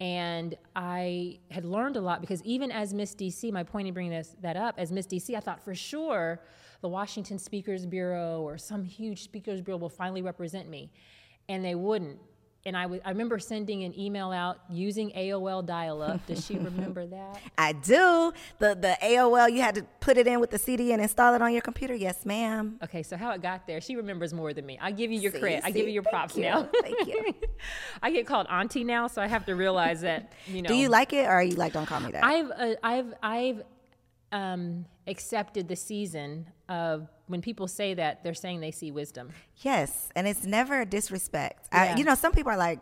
[SPEAKER 3] and I had learned a lot because even as Miss DC, my point in bringing this that up, as Miss DC, I thought for sure the Washington Speakers Bureau or some huge Speakers Bureau will finally represent me. And they wouldn't. And I I remember sending an email out using AOL dial-up. Does she <laughs> remember that?
[SPEAKER 2] I do. The the AOL you had to put it in with the CD and install it on your computer. Yes, ma'am.
[SPEAKER 3] Okay, so how it got there, she remembers more than me. I give you your
[SPEAKER 2] See,
[SPEAKER 3] credit. I give you your props
[SPEAKER 2] you,
[SPEAKER 3] now.
[SPEAKER 2] thank you. <laughs>
[SPEAKER 3] I get called auntie now, so I have to realize that you know.
[SPEAKER 2] Do you like it or are you like don't call me that?
[SPEAKER 3] I've uh, I've I've um, accepted the season of when people say that they're saying they see wisdom.
[SPEAKER 2] yes, and it's never a disrespect.
[SPEAKER 3] Yeah.
[SPEAKER 2] I, you know, some people are like,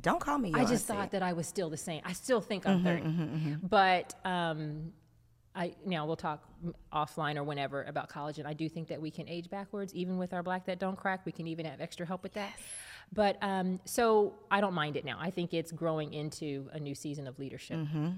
[SPEAKER 2] don't call me.
[SPEAKER 3] I just
[SPEAKER 2] auntie."
[SPEAKER 3] thought that I was still the same. I still think I'm
[SPEAKER 2] Mm-hmm,
[SPEAKER 3] 30, but um, I now we'll talk offline or whenever about college, and I do think that we can age backwards, even with our black that don't crack. We can even have extra help with that. But um, so I don't mind it now. I think it's growing into a new season of leadership.
[SPEAKER 2] Mm-hmm.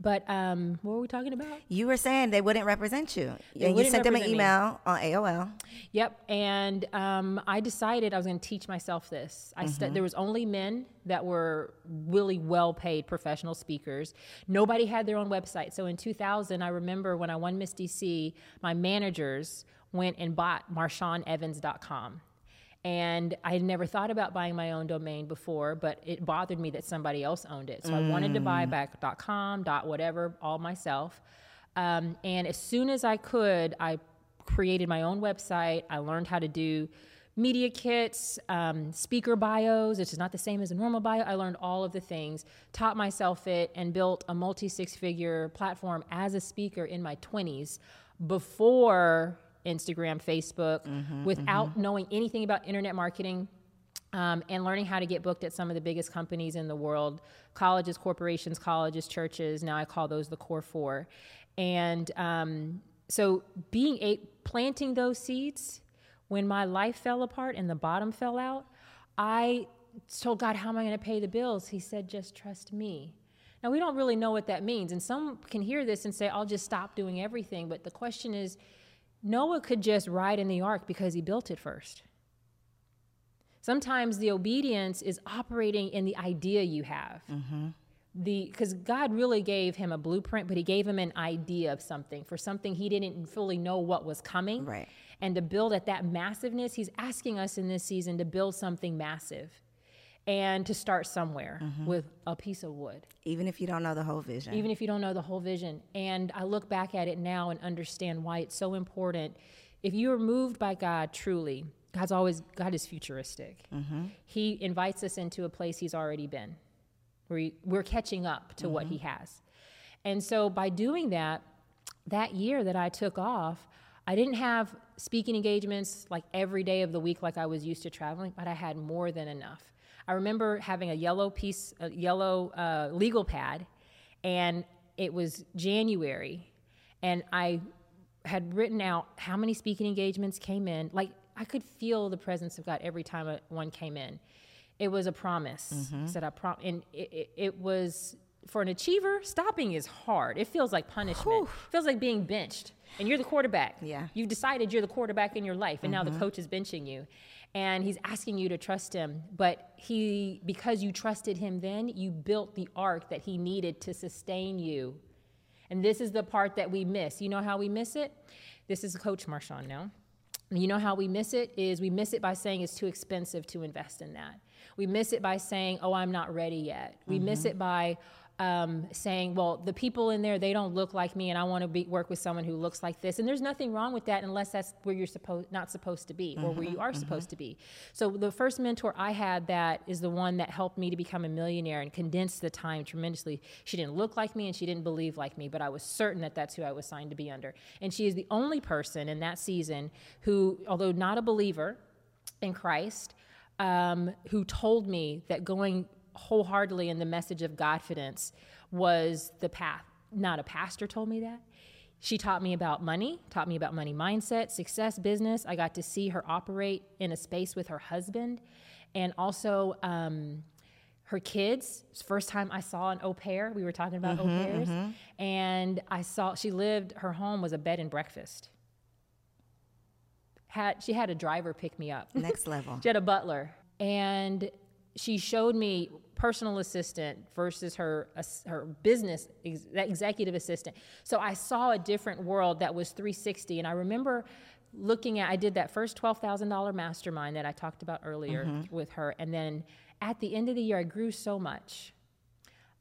[SPEAKER 3] But um, what were we talking about?
[SPEAKER 2] You were saying they wouldn't represent you, and you sent them an
[SPEAKER 3] represent me.
[SPEAKER 2] email on AOL.
[SPEAKER 3] Yep, and um, I decided I was going to teach myself this. I stu- there was only men that were really well-paid professional speakers. Nobody had their own website. So in 2000, I remember when I won Miss DC, my managers went and bought MarshawnEvans.com. And I had never thought about buying my own domain before, but it bothered me that somebody else owned it. So I wanted to buy back .com, dot whatever, all myself. Um, and as soon as I could, I created my own website. I learned how to do media kits, um, speaker bios, which is not the same as a normal bio. I learned all of the things, taught myself it, and built a multi six figure platform as a speaker in my 20s before Instagram, Facebook, without knowing anything about internet marketing. Um, and learning how to get booked at some of the biggest companies in the world colleges, corporations, colleges, churches. Now I call those the core four. And um, so being a planting those seeds when my life fell apart and the bottom fell out, I told God, How am I going to pay the bills? He said, Just trust me. Now, we don't really know what that means. And some can hear this and say, I'll just stop doing everything. But the question is, Noah could just ride in the ark because he built it first. Sometimes the obedience is operating in the idea you have. Mm-hmm. The because God really gave him a blueprint, but He gave him an idea of something for something he didn't fully know what was coming.
[SPEAKER 2] Right.
[SPEAKER 3] And to build at that massiveness, He's asking us in this season to build something massive, and to start somewhere mm-hmm. with a piece of wood
[SPEAKER 2] Even if you don't know the whole vision.
[SPEAKER 3] even if you don't know the whole vision. And I look back at it now and understand why it's so important. If you are moved by God truly, God's always God is futuristic. Mm-hmm. He invites us into a place He's already been. We, we're catching up to what mm-hmm. He has, and so by doing that, that year that I took off, I didn't have speaking engagements like every day of the week like I was used to traveling, but I had more than enough. I remember having a yellow piece, a yellow uh, legal pad, and it was January, and I had written out how many speaking engagements came in. Like I could feel the presence of God every time one came in. It was a promise. I said I prom, and it, it, it was for an achiever. Stopping is hard. It feels like punishment. It feels like being benched, and you're the quarterback.
[SPEAKER 2] Yeah.
[SPEAKER 3] You've decided you're the quarterback in your life, and now the coach is benching you. And he's asking you to trust him. But he, because you trusted him then, you built the ark that he needed to sustain you. And this is the part that we miss. You know how we miss it? This is Coach Marshawn now. You know how we miss it is we miss it by saying it's too expensive to invest in that. We miss it by saying, "Oh, I'm not ready yet." We miss mm-hmm. it by um, saying, "Well, the people in there they don't look like me, and I want to be, work with someone who looks like this." And there's nothing wrong with that unless that's where you're supposed not supposed to be or where you are supposed to be. So the first mentor I had that is the one that helped me to become a millionaire and condensed the time tremendously. She didn't look like me and she didn't believe like me, but I was certain that that's who I was signed to be under. And she is the only person in that season who, although not a believer in Christ, um, who told me that going wholeheartedly in the message of Godfidence was the path. Not a pastor told me that. She taught me about money, taught me about money mindset, success, business. I got to see her operate in a space with her husband and also um, her kids. First time I saw an au pair. We were talking about au pairs. And I saw she lived, her home was a bed and breakfast. Had, she had a driver pick me up.
[SPEAKER 2] Next level. <laughs>
[SPEAKER 3] She had a butler, and she showed me personal assistant versus her her business ex- executive assistant. So I saw a different world that was 360, and I remember looking at. I did that first twelve thousand dollar mastermind that I talked about earlier with her, and then At the end of the year, I grew so much.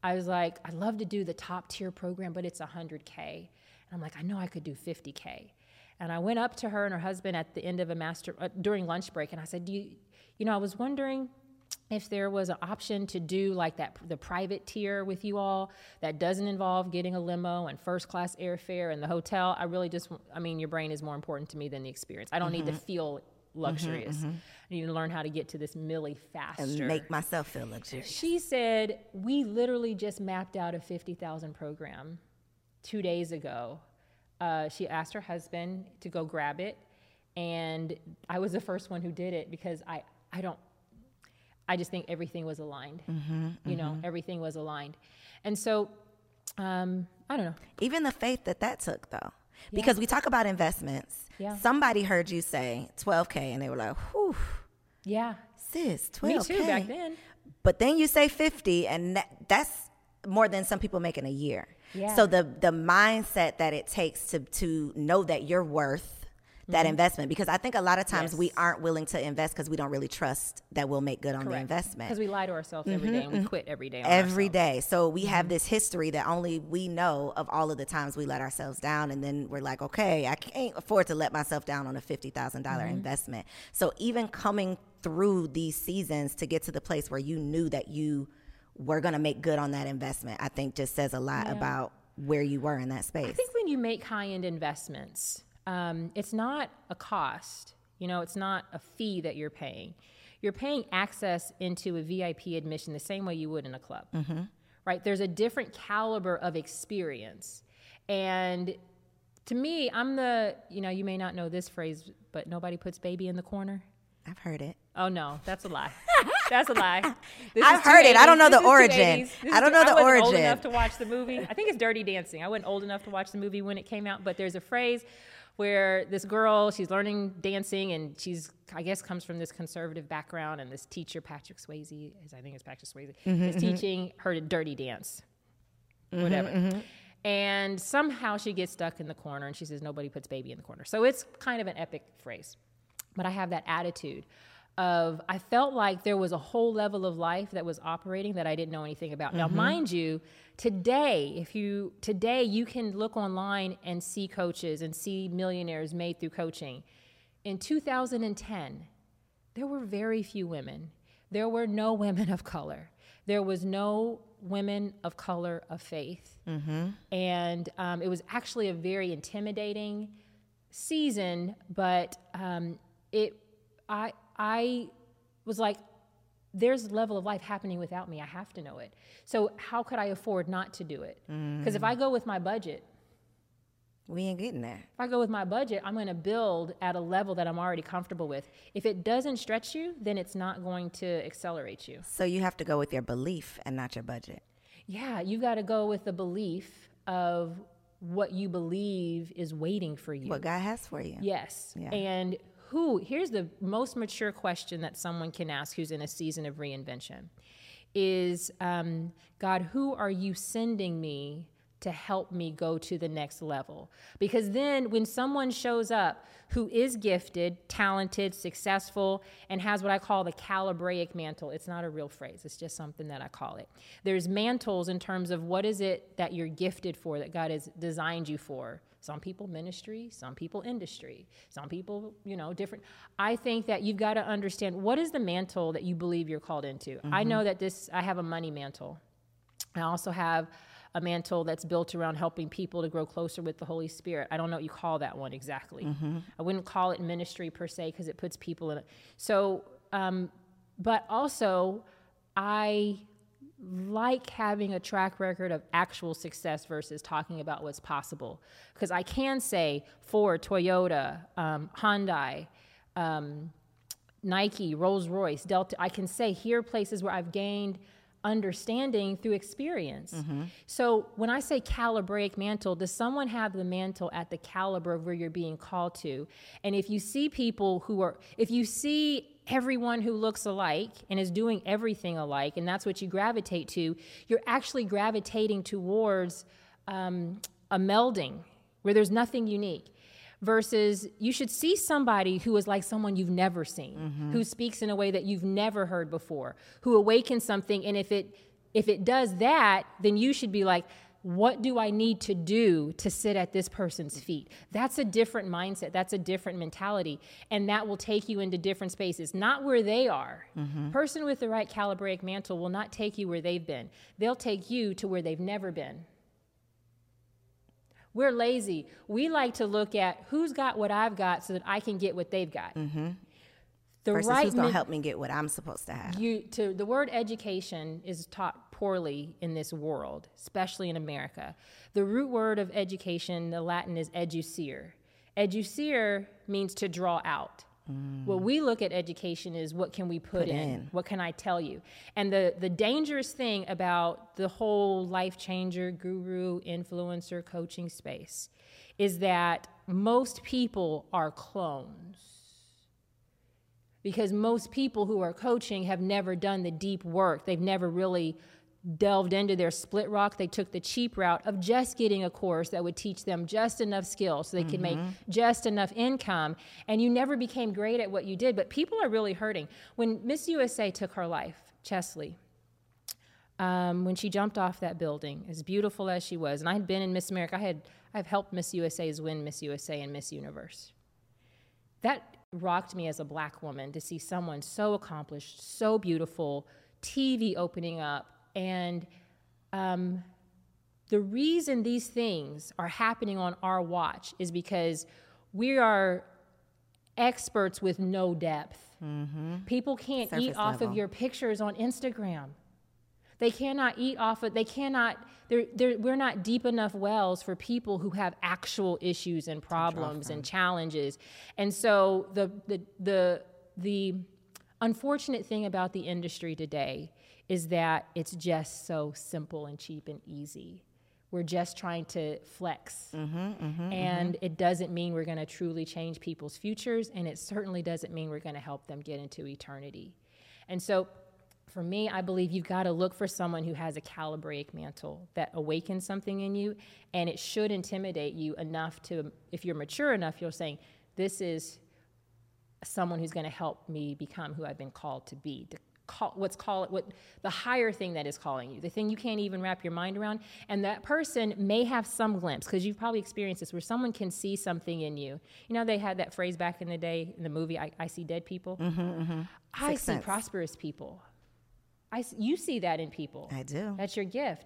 [SPEAKER 3] I was like, I'd love to do the top tier program, but it's 100K. And I'm like, I know I could do 50K. And I went up to her and her husband at the end of a master, uh, during lunch break, and I said, Do you, you know, I was wondering if there was an option to do like that the private tier with you all that doesn't involve getting a limo and first class airfare and the hotel i really just i mean your brain is more important to me than the experience i don't mm-hmm. need to mm-hmm. feel luxurious mm-hmm, mm-hmm. i need to learn how to get to this millie faster
[SPEAKER 2] and make myself feel luxurious
[SPEAKER 3] she said we literally just mapped out a 50000 program two days ago uh, she asked her husband to go grab it and i was the first one who did it because i i don't I just think everything was aligned. Mm-hmm, you know, mm-hmm. everything was aligned. And so, um, I don't know.
[SPEAKER 2] Even the faith that that took, though. Because yeah. we talk about investments. Yeah. Somebody heard you say 12K and they were like, whew.
[SPEAKER 3] Yeah.
[SPEAKER 2] Sis, 12K.
[SPEAKER 3] Me too, back then.
[SPEAKER 2] But then you say 50 and that, that's more than some people make in a year. Yeah. So the the mindset that it takes to to know that you're worth that mm-hmm. investment because I think a lot of times yes. we aren't willing to invest because we don't really trust that we'll make good on
[SPEAKER 3] Correct.
[SPEAKER 2] the investment.
[SPEAKER 3] Because we lie to ourselves mm-hmm, every day and we mm-hmm. quit every day.
[SPEAKER 2] every
[SPEAKER 3] ourselves.
[SPEAKER 2] day. So we have mm-hmm. this history that only we know of all of the times we let ourselves down, and then we're like, okay, I can't afford to let myself down on a fifty thousand mm-hmm. investment. So even coming through these seasons to get to the place where you knew that you were going to make good on that investment, I think just says a lot yeah. about where you were in that space. I
[SPEAKER 3] think when you make high end investments um, it's not a cost. You know, it's not a fee that you're paying. You're paying access into a VIP admission the same way you would in a club, mm-hmm. right? There's a different caliber of experience. And to me, I'm the, you know, you may not know this phrase, but nobody puts baby in the corner.
[SPEAKER 2] I've heard it.
[SPEAKER 3] Oh no, that's a lie. <laughs> That's a lie. <laughs>
[SPEAKER 2] This I've heard it. I don't know the origin. I don't know the
[SPEAKER 3] I
[SPEAKER 2] origin.
[SPEAKER 3] Old enough to watch the movie. I think it's Dirty Dancing. I wasn't old enough to watch the movie when it came out, but there's a phrase where this girl, she's learning dancing and she's, I guess, comes from this conservative background, and this teacher, Patrick Swayze, is I think it's Patrick Swayze, mm-hmm, is mm-hmm. teaching her to dirty dance, mm-hmm, whatever. Mm-hmm. And somehow she gets stuck in the corner and she says, Nobody puts baby in the corner. So it's kind of an epic phrase. But I have that attitude of I felt like there was a whole level of life that was operating that I didn't know anything about. Mm-hmm. Now, mind you, today, if you today you can look online and see coaches and see millionaires made through coaching. In 2010, there were very few women. There were no <laughs> women of color. There was no women of color of faith. Mm-hmm. And um, it was actually a very intimidating season, but um, it, I, I was like, there's a level of life happening without me. I have to know it. So how could I afford not to do it? Because mm. if I go with my budget,
[SPEAKER 2] we ain't getting there.
[SPEAKER 3] If I go with my budget, I'm going to build at a level that I'm already comfortable with. If it doesn't stretch you, then it's not going to accelerate you.
[SPEAKER 2] So you have to go with your belief and not your budget.
[SPEAKER 3] Yeah, you got to go with the belief of what you believe is waiting for you.
[SPEAKER 2] What God has for you.
[SPEAKER 3] Yes. Yeah. And who, here's the most mature question that someone can ask who's in a season of reinvention is um, God, who are you sending me to help me go to the next level. Because then when someone shows up who is gifted, talented, successful, and has what I call the calibraic mantle, it's not a real phrase, it's just something that I call it. There's mantles in terms of what is it that you're gifted for, that God has designed you for. Some people ministry, some people industry, some people, you know, different. I think that you've got to understand what is the mantle that you believe you're called into. Mm-hmm. I know that this, I have a money mantle. I also have a mantle that's built around helping people to grow closer with the Holy Spirit. I don't know what you call that one exactly. Mm-hmm. I wouldn't call it ministry per se because it puts people in it. So, um, but also, I like having a track record of actual success versus talking about what's possible. Because I can say Ford, Toyota, um, Hyundai, um, Nike, Rolls Royce, Delta, I can say here are places where I've gained understanding through experience. Mm-hmm. So when I say calibraic mantle, does someone have the mantle at the caliber of where you're being called to? And if you see people who are, if you see everyone who looks alike and is doing everything alike, and that's what you gravitate to, you're actually gravitating towards um, a melding where there's nothing unique. versus you should see somebody who is like someone you've never seen
[SPEAKER 2] Mm-hmm.
[SPEAKER 3] who speaks in a way that you've never heard before who awakens something and if it if it does that then you should be like what do i need to do to sit at this person's feet that's a different mindset that's a different mentality and that will take you into different spaces not where they are person with the right calibraic mantle will not take you where they've been they'll take you to where they've never been we're lazy. We like to look at who's got what I've got so that I can get what they've got. The
[SPEAKER 2] Mm-hmm. Versus
[SPEAKER 3] right
[SPEAKER 2] who's gonna
[SPEAKER 3] men-
[SPEAKER 2] help me get what I'm supposed to have.
[SPEAKER 3] you to the word education is taught poorly in this world, especially in America. The root word of education, the Latin is educere. Educere means to draw out. Mm. What we look at education is what can we put, in?
[SPEAKER 2] in.
[SPEAKER 3] What can I tell you? And the the dangerous thing about the whole life changer, guru, influencer coaching space is that most people are clones because most people who are coaching have never done the deep work. They've never really delved into their split rock. They took the cheap route of just getting a course that would teach them just enough skills so they could make just enough income. And you never became great at what you did. But people are really hurting. When Miss USA took her life, Cheslie, um, when she jumped off that building, as beautiful as she was, and I had been in Miss America, I had I've helped Miss USA's win Miss USA and Miss Universe that rocked me as a black woman to see someone so accomplished, so beautiful, TV opening up. And um, the reason these things are happening on our watch is because we are experts with no depth. People can't eat
[SPEAKER 2] Surface
[SPEAKER 3] off of your pictures on Instagram. They cannot eat off of, they cannot, they're, they're, we're not deep enough wells for people who have actual issues and problems and challenges. And so the, the, the, the unfortunate thing about the industry today is that it's just so simple and cheap and easy. We're just trying to flex. Mm-hmm, mm-hmm, mm-hmm. and it doesn't mean we're going to truly change people's futures, and it certainly doesn't mean we're going to help them get into eternity. And so, for me, I believe you've got to look for someone who has a calibraic mantle that awakens something in you, and it should intimidate you enough to, if you're mature enough, you're saying, This is someone who's going to help me become who I've been called to be. To call, what's called what the higher thing that is calling you, the thing you can't even wrap your mind around, and that person may have some glimpse because you've probably experienced this where someone can see something in you. You know, they had that phrase back in the day in the movie, "I, I see dead people." Mm-hmm, mm-hmm. I
[SPEAKER 2] Sixth
[SPEAKER 3] see
[SPEAKER 2] sense.
[SPEAKER 3] prosperous people. I you see that in people.
[SPEAKER 2] I do.
[SPEAKER 3] That's your gift.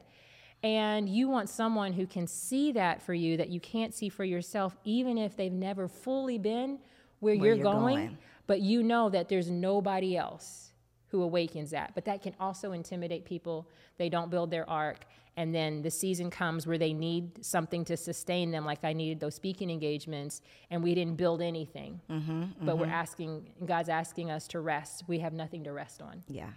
[SPEAKER 3] And you want someone who can see that for you that you can't see for yourself, even if they've never fully been where,
[SPEAKER 2] Where
[SPEAKER 3] you're,
[SPEAKER 2] you're
[SPEAKER 3] going,
[SPEAKER 2] going.
[SPEAKER 3] But you know that there's nobody else who awakens that. But that can also intimidate people. They don't build their ark. And then the season comes where they need something to sustain them, like I needed those speaking engagements, and we didn't build anything.
[SPEAKER 2] Mm-hmm,
[SPEAKER 3] but we're asking, God's asking us to rest. We have nothing to rest on.
[SPEAKER 2] Yeah.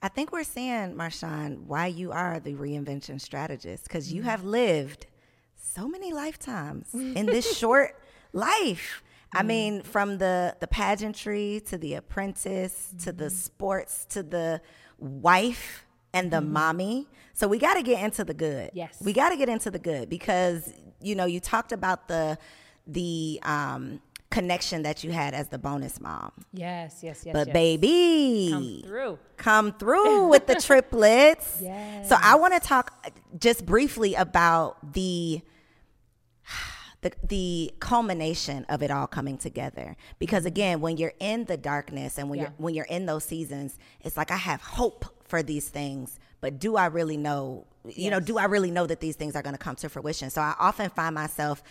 [SPEAKER 2] I think we're seeing, Marshawn, why you are the reinvention strategist because you have lived so many lifetimes <laughs> in this short life. I mm-hmm. mean, from the the pageantry to the apprentice to the mm-hmm. sports to the wife and the mm-hmm. mommy. So we got to get into the good.
[SPEAKER 3] Yes.
[SPEAKER 2] we got to get into the good because you know you talked about the the um, connection that you had as the bonus mom,
[SPEAKER 3] Yes, yes, yes.
[SPEAKER 2] but
[SPEAKER 3] yes.
[SPEAKER 2] baby,
[SPEAKER 3] Come through.
[SPEAKER 2] come through <laughs> with the triplets.
[SPEAKER 3] Yes.
[SPEAKER 2] So I want to talk uh, just briefly about the the the culmination of it all coming together because again when you're in the darkness and when
[SPEAKER 3] Yeah.
[SPEAKER 2] you're when you're in those seasons it's like I have hope for these things but do I really know you know do I really know that these things are going to come to fruition so I often find myself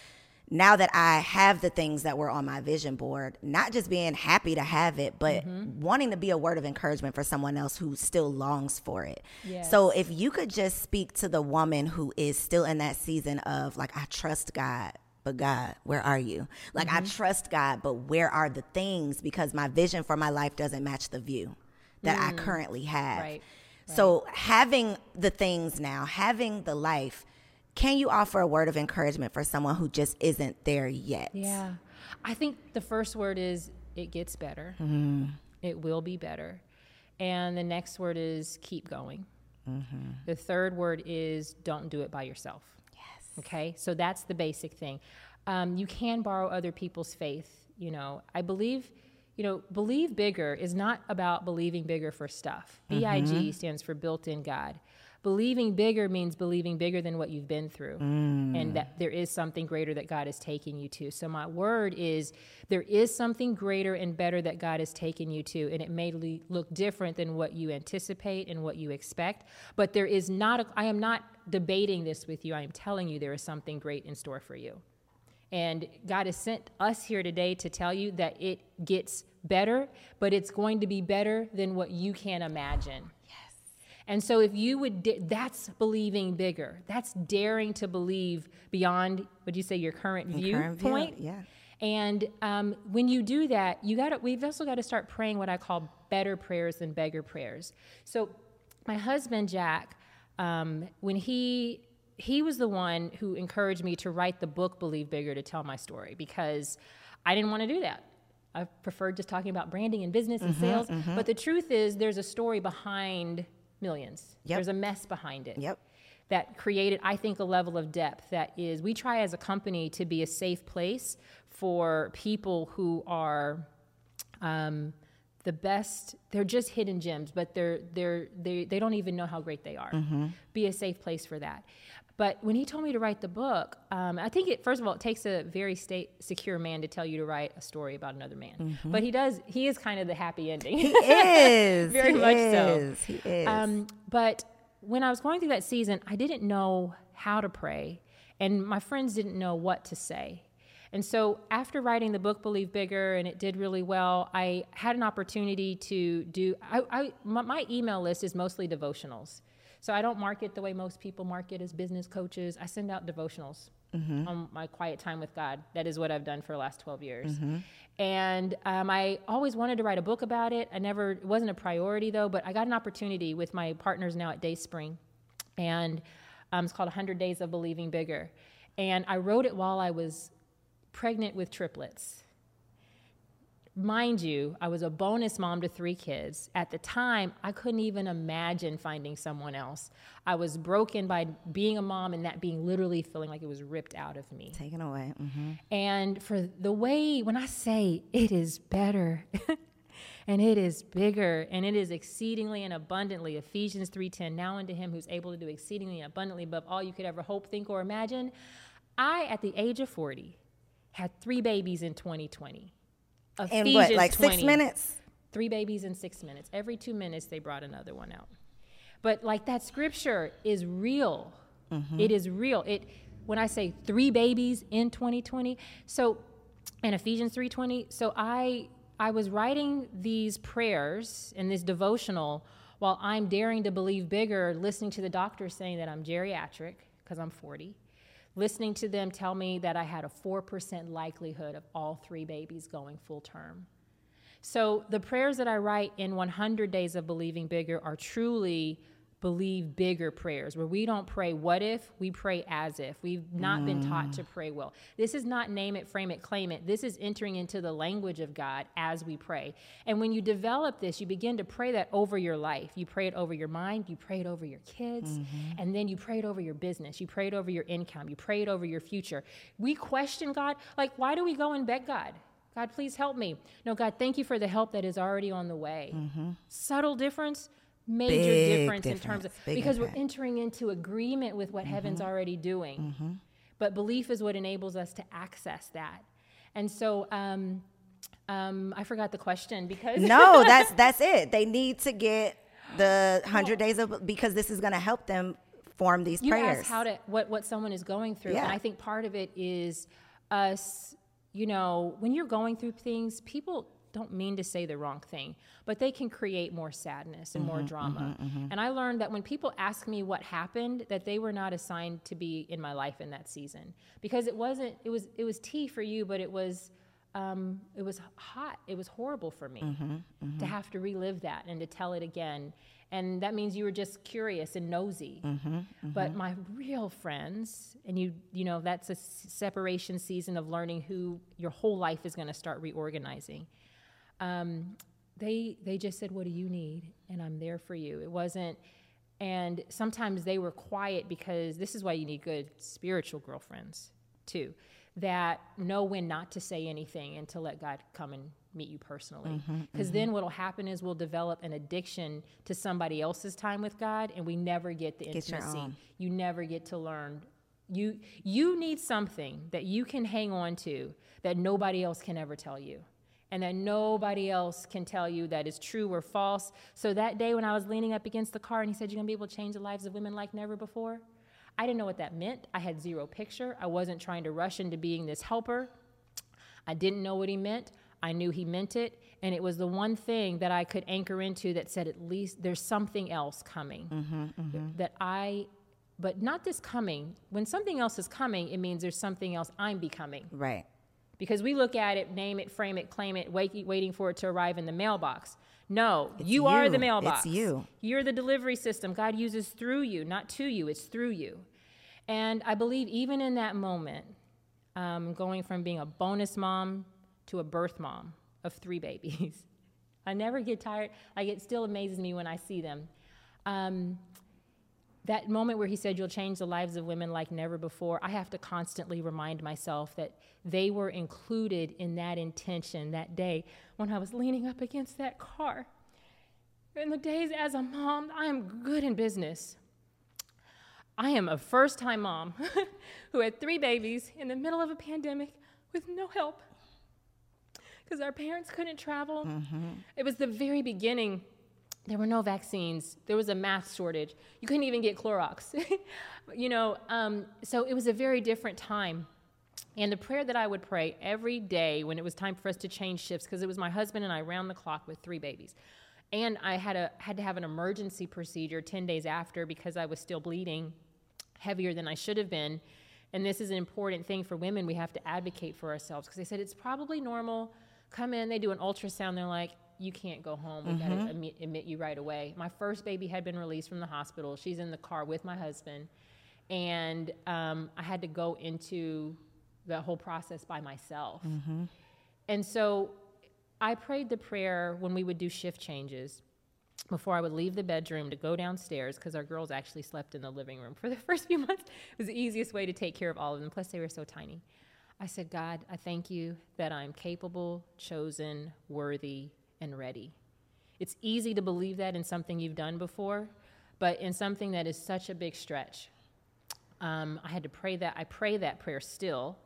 [SPEAKER 2] now that I have the things that were on my vision board, not just being happy to have it, but
[SPEAKER 3] Mm-hmm.
[SPEAKER 2] wanting to be a word of encouragement for someone else who still longs for it.
[SPEAKER 3] Yes.
[SPEAKER 2] So if you could just speak to the woman who is still in that season of like, I trust God, but God, where are you? Like,
[SPEAKER 3] Mm-hmm.
[SPEAKER 2] I trust God, but where are the things? Because my vision for my life doesn't match the view that I currently have.
[SPEAKER 3] Mm. Right.
[SPEAKER 2] So having the things now, having the life, can you offer a word of encouragement for someone who just isn't there yet?
[SPEAKER 3] Yeah. I think the first word is it gets better.
[SPEAKER 2] Mm-hmm.
[SPEAKER 3] It will be better. And the next word is keep going.
[SPEAKER 2] Mm-hmm.
[SPEAKER 3] The third word is don't do it by yourself. Okay. So that's the basic thing. um, you can borrow other people's faith. You know, I believe, you know, believe bigger is not about believing bigger for stuff. BIG stands for built in God. Believing bigger means believing bigger than what you've been through mm. and that there is something greater that God is taking you to. So, my word is there is something greater and better that God is taking you to, and it may le- look different than what you anticipate and what you expect. But there is not, a, I am not debating this with you. I am telling you there is something great in store for you. And God has sent us here today to tell you that it gets better, but it's going to be better than what you can imagine. And so, if you would, da- that's believing bigger. That's daring to believe beyond, would you say, your current
[SPEAKER 2] current view,
[SPEAKER 3] viewpoint?
[SPEAKER 2] yeah.
[SPEAKER 3] And um, when you do that, you got. We've also got to start praying what I call better prayers than beggar prayers. So, my husband Jack, um, when he he was the one who encouraged me to write the book Believe Bigger to tell my story because I didn't want to do that. I preferred just talking about branding and business and sales. But the truth is, there's a story behind millions.
[SPEAKER 2] Yep.
[SPEAKER 3] There's a mess behind it
[SPEAKER 2] Yep.
[SPEAKER 3] that created, I think, a level of depth that is, we try as a company to be a safe place for people who are um, the best. They're just hidden gems, but they're, they're, they, they don't even know how great they are. Be a safe place for that. But when he told me to write the book, um, I think it, first of all, it takes a very state secure man to tell you to write a story about another man. But he does, he is kind of the happy ending.
[SPEAKER 2] He <laughs> is.
[SPEAKER 3] Very
[SPEAKER 2] he
[SPEAKER 3] much so.
[SPEAKER 2] He is.
[SPEAKER 3] Um, but when I was going through that season, I didn't know how to pray, and my friends didn't know what to say. And so, after writing the book "Believe Bigger" and it did really well, I had an opportunity to do. I, I my, my email list is mostly devotionals, so I don't market the way most people market as business coaches. I send out devotionals on my quiet time with God. That is what I've done for the last 12 years. And um, I always wanted to write a book about it. I never, it wasn't a priority though, but I got an opportunity with my partners now at Dayspring. And um, it's called 100 Days of Believing Bigger. And I wrote it while I was pregnant with triplets. Mind you, I was a bonus mom to three kids. At the time, I couldn't even imagine finding someone else. I was broken by being a mom and that being literally feeling like it was ripped out of me.
[SPEAKER 2] Taken away. hmm
[SPEAKER 3] And for the way, when I say it is better <laughs> and it is bigger and it is exceedingly and abundantly, Ephesians 3.10, now unto him who's able to do exceedingly and abundantly above all you could ever hope, think, or imagine. I, at the age of 40, had three babies in 2020.
[SPEAKER 2] In what, like six minutes?
[SPEAKER 3] Three babies in six minutes. Every two minutes, they brought another one out. But like that scripture is real. Mm-hmm. It is real. It when I say three babies in 2020. So in Ephesians 3:20. So I I was writing these prayers in this devotional while I'm daring to believe bigger, listening to the doctor saying that I'm geriatric because I'm 40 listening to them tell me that I had a 4% likelihood of all three babies going full term. So the prayers that I write in 100 Days of Believing Bigger are truly believe bigger prayers where we don't pray what if, we pray as if. We've not been taught to mm. pray well. This is not name it, frame it, claim it. This is entering into the language of God as we pray. And when you develop this, you begin to pray that over your life. You pray it over your mind, you pray it over your kids, mm-hmm. and then you pray it over your business. You pray it over your income, you pray it over your future. We question God, like, why do we go and beg God? God, please help me. No, God, thank you for the help that is already on the way. Mm-hmm. Subtle difference, major
[SPEAKER 2] Big
[SPEAKER 3] difference, in terms of
[SPEAKER 2] big
[SPEAKER 3] because
[SPEAKER 2] impact.
[SPEAKER 3] we're entering into agreement with what heaven's already doing. But belief is what enables us to access that. And so um, um, I forgot the question because
[SPEAKER 2] No, <laughs> that's that's it. They need to get the hundred days of because this is going to help them form these
[SPEAKER 3] you
[SPEAKER 2] prayers.
[SPEAKER 3] asked how to what what someone is going through, and I think part of it is us. You know, when you're going through things, people don't mean to say the wrong thing, but they can create more sadness and
[SPEAKER 2] Mm-hmm,
[SPEAKER 3] more drama. And I learned that when people ask me what happened, that they were not assigned to be in my life in that season because it wasn't. It was it was tea for you, but it was. Um, it was hot. It was horrible for me
[SPEAKER 2] Mm-hmm,
[SPEAKER 3] to have to relive that and to tell it again. And that means you were just curious and nosy.
[SPEAKER 2] Mm-hmm,
[SPEAKER 3] But my real friends, and you, you know, that's a s- separation season of learning who your whole life is going to start reorganizing. Um, they they just said, "What do you need?" And I'm there for you. It wasn't. And sometimes they were quiet because this is why you need good spiritual girlfriends too. that know when not to say anything and to let God come and meet you personally. Because then what'll happen is we'll develop an addiction to somebody else's time with God and we never get the intimacy. You never get to learn. You you need something that you can hang on to that nobody else can ever tell you. And that nobody else can tell you that is true or false. So that day when I was leaning up against the car and he said, You're gonna be able to change the lives of women like never before, I didn't know what that meant. I had zero picture. I wasn't trying to rush into being this helper. I didn't know what he meant. I knew he meant it. And it was the one thing that I could anchor into that said, at least there's something else coming. Mm-hmm, mm-hmm. That I, but not this coming. When something else is coming, it means there's something else I'm becoming.
[SPEAKER 2] Right.
[SPEAKER 3] Because we look at it, name it, frame it, claim it, wait, waiting for it to arrive in the mailbox. No, you are
[SPEAKER 2] you.
[SPEAKER 3] the
[SPEAKER 2] It's
[SPEAKER 3] mailbox.
[SPEAKER 2] you.
[SPEAKER 3] You're the delivery system God uses through you, not to you, it's through you. And I believe even in that moment, um, going from being a bonus mom to a birth mom of three <laughs> babies, I never get tired. Like, it still amazes me when I see them. Um, that moment where he said you'll change the lives of women like never before i have to constantly remind myself that they were included in that intention that day when i was leaning up against that car. In the days as a mom i am good in business. I am a first time mom <laughs> who had three babies in the middle of a pandemic with no help because our parents couldn't travel. Mm-hmm. It was the very beginning there were no vaccines. There was a mask shortage. You couldn't even get Clorox. <laughs> you know, um, so it was a very different time. And the prayer that I would pray every day when it was time for us to change shifts, because it was my husband and I round the clock with three babies. And I had, a, had to have an emergency procedure 10 days after because I was still bleeding heavier than I should have been. And this is an important thing for women. We have to advocate for ourselves because they said it's probably normal. Come in, they do an ultrasound. They're like, you can't go home. We got to admit, admit you right away. My first baby had been released from the hospital. She's in the car with my husband. And um, I had to go into the whole process by myself. And so I prayed the prayer when we would do shift changes before I would leave the bedroom to go downstairs because our girls actually slept in the living room for the <laughs> first few months. It was the easiest way to take care of all of them. Plus, they were so tiny. I said, God, I thank you that I'm capable, chosen, worthy, and ready. It's easy to believe that in something you've done before, but in something that is such a big stretch. Um, I had to pray that. I pray that prayer still.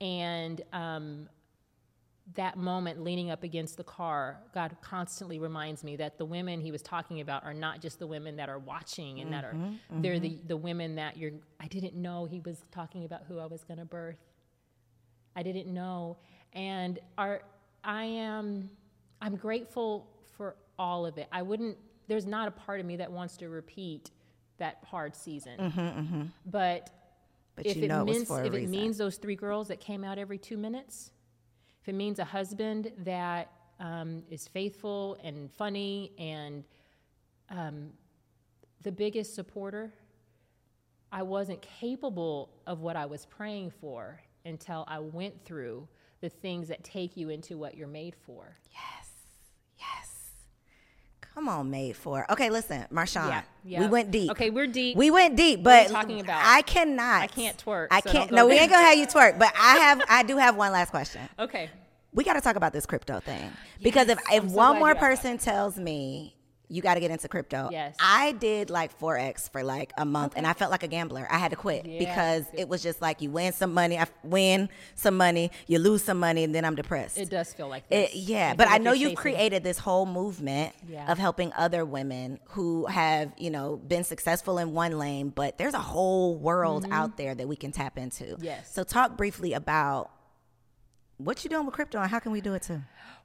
[SPEAKER 3] And um, that moment leaning up against the car, God constantly reminds me that the women he was talking about are not just the women that are watching and that are, they're the, the women that you're, I didn't know he was talking about who I was going to birth. I didn't know. And our, I am, I'm grateful for all of it. I wouldn't, there's not a part of me that wants to repeat that hard season. But,
[SPEAKER 2] But
[SPEAKER 3] if it
[SPEAKER 2] know it was
[SPEAKER 3] means if it means those three girls that came out every two minutes, if it means a husband that um, is faithful and funny and um, the biggest supporter, I wasn't capable of what I was praying for until I went through the things that take you into what you're made for.
[SPEAKER 2] Yes. Come on, made for. Okay, listen, Marshawn.
[SPEAKER 3] Yeah, yeah.
[SPEAKER 2] We went deep.
[SPEAKER 3] Okay, we're deep.
[SPEAKER 2] We went deep, but
[SPEAKER 3] talking about?
[SPEAKER 2] I cannot.
[SPEAKER 3] I can't twerk,
[SPEAKER 2] I can't.
[SPEAKER 3] don't
[SPEAKER 2] No,
[SPEAKER 3] go
[SPEAKER 2] we ain't gonna have you twerk. But I have. <laughs> I do have one last question.
[SPEAKER 3] Okay.
[SPEAKER 2] We got to talk about this crypto thing because if
[SPEAKER 3] Yes,
[SPEAKER 2] if
[SPEAKER 3] I'm so
[SPEAKER 2] one more
[SPEAKER 3] you asked that.
[SPEAKER 2] person tells me you got to get into crypto,
[SPEAKER 3] Yes.
[SPEAKER 2] I did like forex for like a month, and I felt like a gambler. I had to quit
[SPEAKER 3] Yeah.
[SPEAKER 2] because it was just like you win some money, I win some money, you lose some money, and then I'm depressed.
[SPEAKER 3] It does feel like
[SPEAKER 2] It- yeah,
[SPEAKER 3] I
[SPEAKER 2] but I know you've
[SPEAKER 3] chasing-
[SPEAKER 2] created this whole movement
[SPEAKER 3] Yeah.
[SPEAKER 2] of helping other women who have, you know, been successful in one lane, but there's a whole world out there that we can tap into.
[SPEAKER 3] Mm-hmm. Yes.
[SPEAKER 2] So talk briefly about what you doing with crypto and how can we do it too?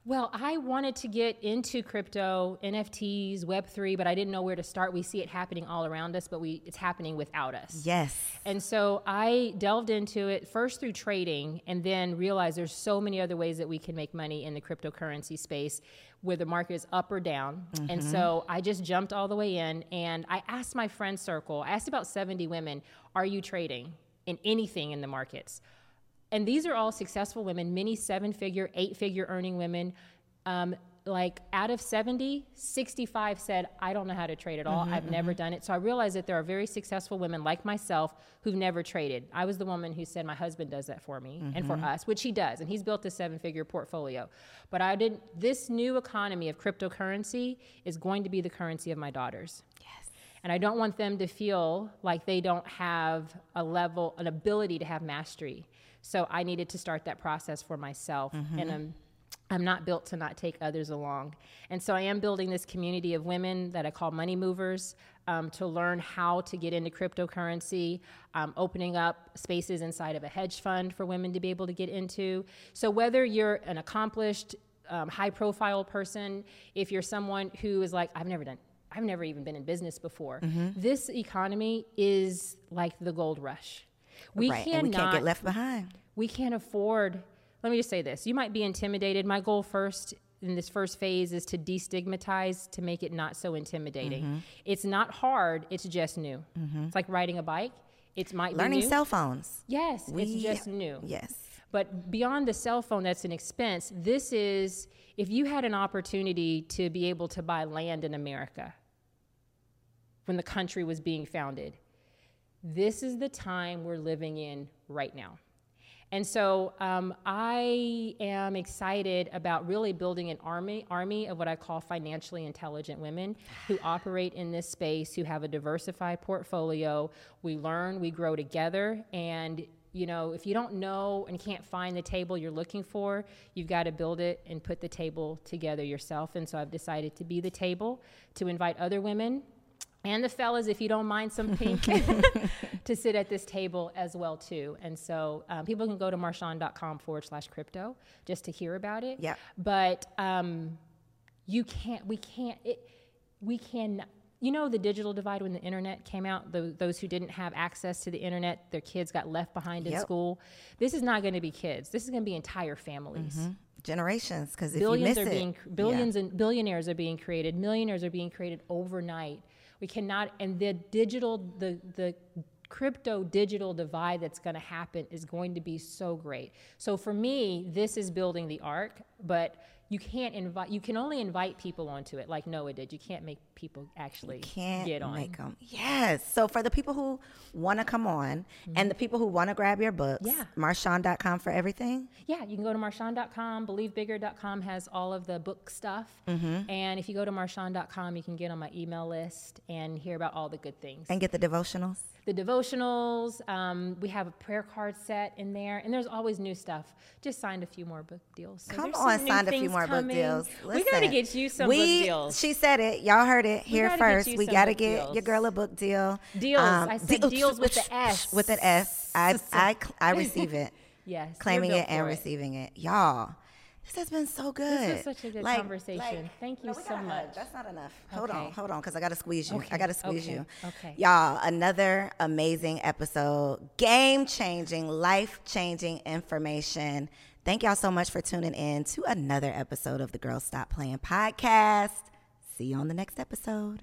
[SPEAKER 3] Well, I wanted to get into crypto, NFTs, Web3, but I didn't know where to start. We see it happening all around us, but we it's happening without us.
[SPEAKER 2] Yes.
[SPEAKER 3] And so I delved into it first through trading and then realized there's so many other ways that we can make money in the cryptocurrency space where the market is up or down. And so mm-hmm. I just jumped all the way in and I asked my friend circle, I asked about 70 women, are you trading in anything in the markets? And these are all successful women, many seven figure, eight figure earning women. Um, like out of 70, 65 said, I don't know how to trade at all.
[SPEAKER 2] Mm-hmm,
[SPEAKER 3] I've never done it. So I realized that there are very successful women like myself who've never traded. I was the woman who said, My husband does that for me and for
[SPEAKER 2] Mm-hmm.
[SPEAKER 3] us, which he does. And he's built a seven figure portfolio. But I didn't, this new economy of cryptocurrency is going to be the currency of my daughters. And I don't want them to feel like they don't have a level, an ability to have mastery. So I needed to start that process for myself. And I'm, I'm not built to not take others along. And so I am building this community of women that I call money movers um, to learn how to get into cryptocurrency, um, opening up spaces inside of a hedge fund for women to be able to get into. So whether you're an accomplished, um, high profile person, if you're someone who is like, I've never done I've never even been in business before.
[SPEAKER 2] Mm-hmm.
[SPEAKER 3] This economy is like the gold rush. We
[SPEAKER 2] right,
[SPEAKER 3] cannot
[SPEAKER 2] and we can't get left behind.
[SPEAKER 3] we can't afford let me just say this you might be intimidated my goal first in this first phase is to destigmatize to make it not so intimidating
[SPEAKER 2] Mm-hmm.
[SPEAKER 3] it's not hard it's just new it's like riding a bike It's might
[SPEAKER 2] Learning
[SPEAKER 3] be new.
[SPEAKER 2] cell phones.
[SPEAKER 3] yes
[SPEAKER 2] We-
[SPEAKER 3] it's just new
[SPEAKER 2] Yes.
[SPEAKER 3] but beyond the cell phone, that's an expense. This is if you had an opportunity to be able to buy land in America when the country was being founded, this is the time we're living in right now. And so um, I am excited about really building an army, army of what I call financially intelligent women who operate in this space, who have a diversified portfolio. We learn, we grow together, and you know, if you don't know and can't find the table you're looking for, you've got to build it and put the table together yourself. And so I've decided to be the table to invite other women and the fellas, if you don't mind some <laughs> pink, <laughs> to sit at this table as well too. And so um, people can go to marshawn.com forward slash crypto just to hear about it.
[SPEAKER 2] Yep.
[SPEAKER 3] But um, you can't, we can't, it, we can, you know, the digital divide when the internet came out, the, those who didn't have access to the internet, their kids got left behind in school. This is not going to be kids. This is going to be entire families
[SPEAKER 2] Generations, because if
[SPEAKER 3] billions are
[SPEAKER 2] miss
[SPEAKER 3] being
[SPEAKER 2] it, yeah.
[SPEAKER 3] billions and billionaires are being created millionaires are being created overnight we cannot and the digital the the crypto digital divide that's going to happen is going to be so great. So for me this is building the ark but you can't invite you can only invite people onto it like noah did you can't make people actually
[SPEAKER 2] can't
[SPEAKER 3] get on
[SPEAKER 2] make them. Yes. So for the people who want to come on and the people who want to grab your books,
[SPEAKER 3] Yeah.
[SPEAKER 2] marshawn.com for everything.
[SPEAKER 3] Yeah, you can go to marshawn.com. BelieveBigger.com has all of the book stuff.
[SPEAKER 2] Mm-hmm.
[SPEAKER 3] And if you go to marshawn.com, you can get on my email list and hear about all the good things.
[SPEAKER 2] And get the devotionals.
[SPEAKER 3] The devotionals, um, we have a prayer card set in there, and there's always new stuff. Just signed a few more book deals. So
[SPEAKER 2] Come on, signed a few more book
[SPEAKER 3] coming.
[SPEAKER 2] deals.
[SPEAKER 3] we got to get you some
[SPEAKER 2] we,
[SPEAKER 3] book deals.
[SPEAKER 2] She said it. Y'all heard it here
[SPEAKER 3] gotta
[SPEAKER 2] first. We got to get
[SPEAKER 3] deals.
[SPEAKER 2] your girl a book deal. Um,
[SPEAKER 3] Deals. I said
[SPEAKER 2] de-
[SPEAKER 3] deals with the S.
[SPEAKER 2] With an S. I, <laughs> I, I receive it.
[SPEAKER 3] yes,
[SPEAKER 2] claiming it and receiving it. Y'all, this has been so good.
[SPEAKER 3] was such a good conversation. Thank you
[SPEAKER 2] no,
[SPEAKER 3] so
[SPEAKER 2] a hug.
[SPEAKER 3] much.
[SPEAKER 2] That's not enough. Hold on, hold on, because I got to squeeze you. I got to squeeze
[SPEAKER 3] okay,
[SPEAKER 2] you.
[SPEAKER 3] okay.
[SPEAKER 2] Y'all, another amazing episode, game changing, life changing information. Thank y'all so much for tuning in to another episode of the Girls Stop Playing podcast. See you on the next episode.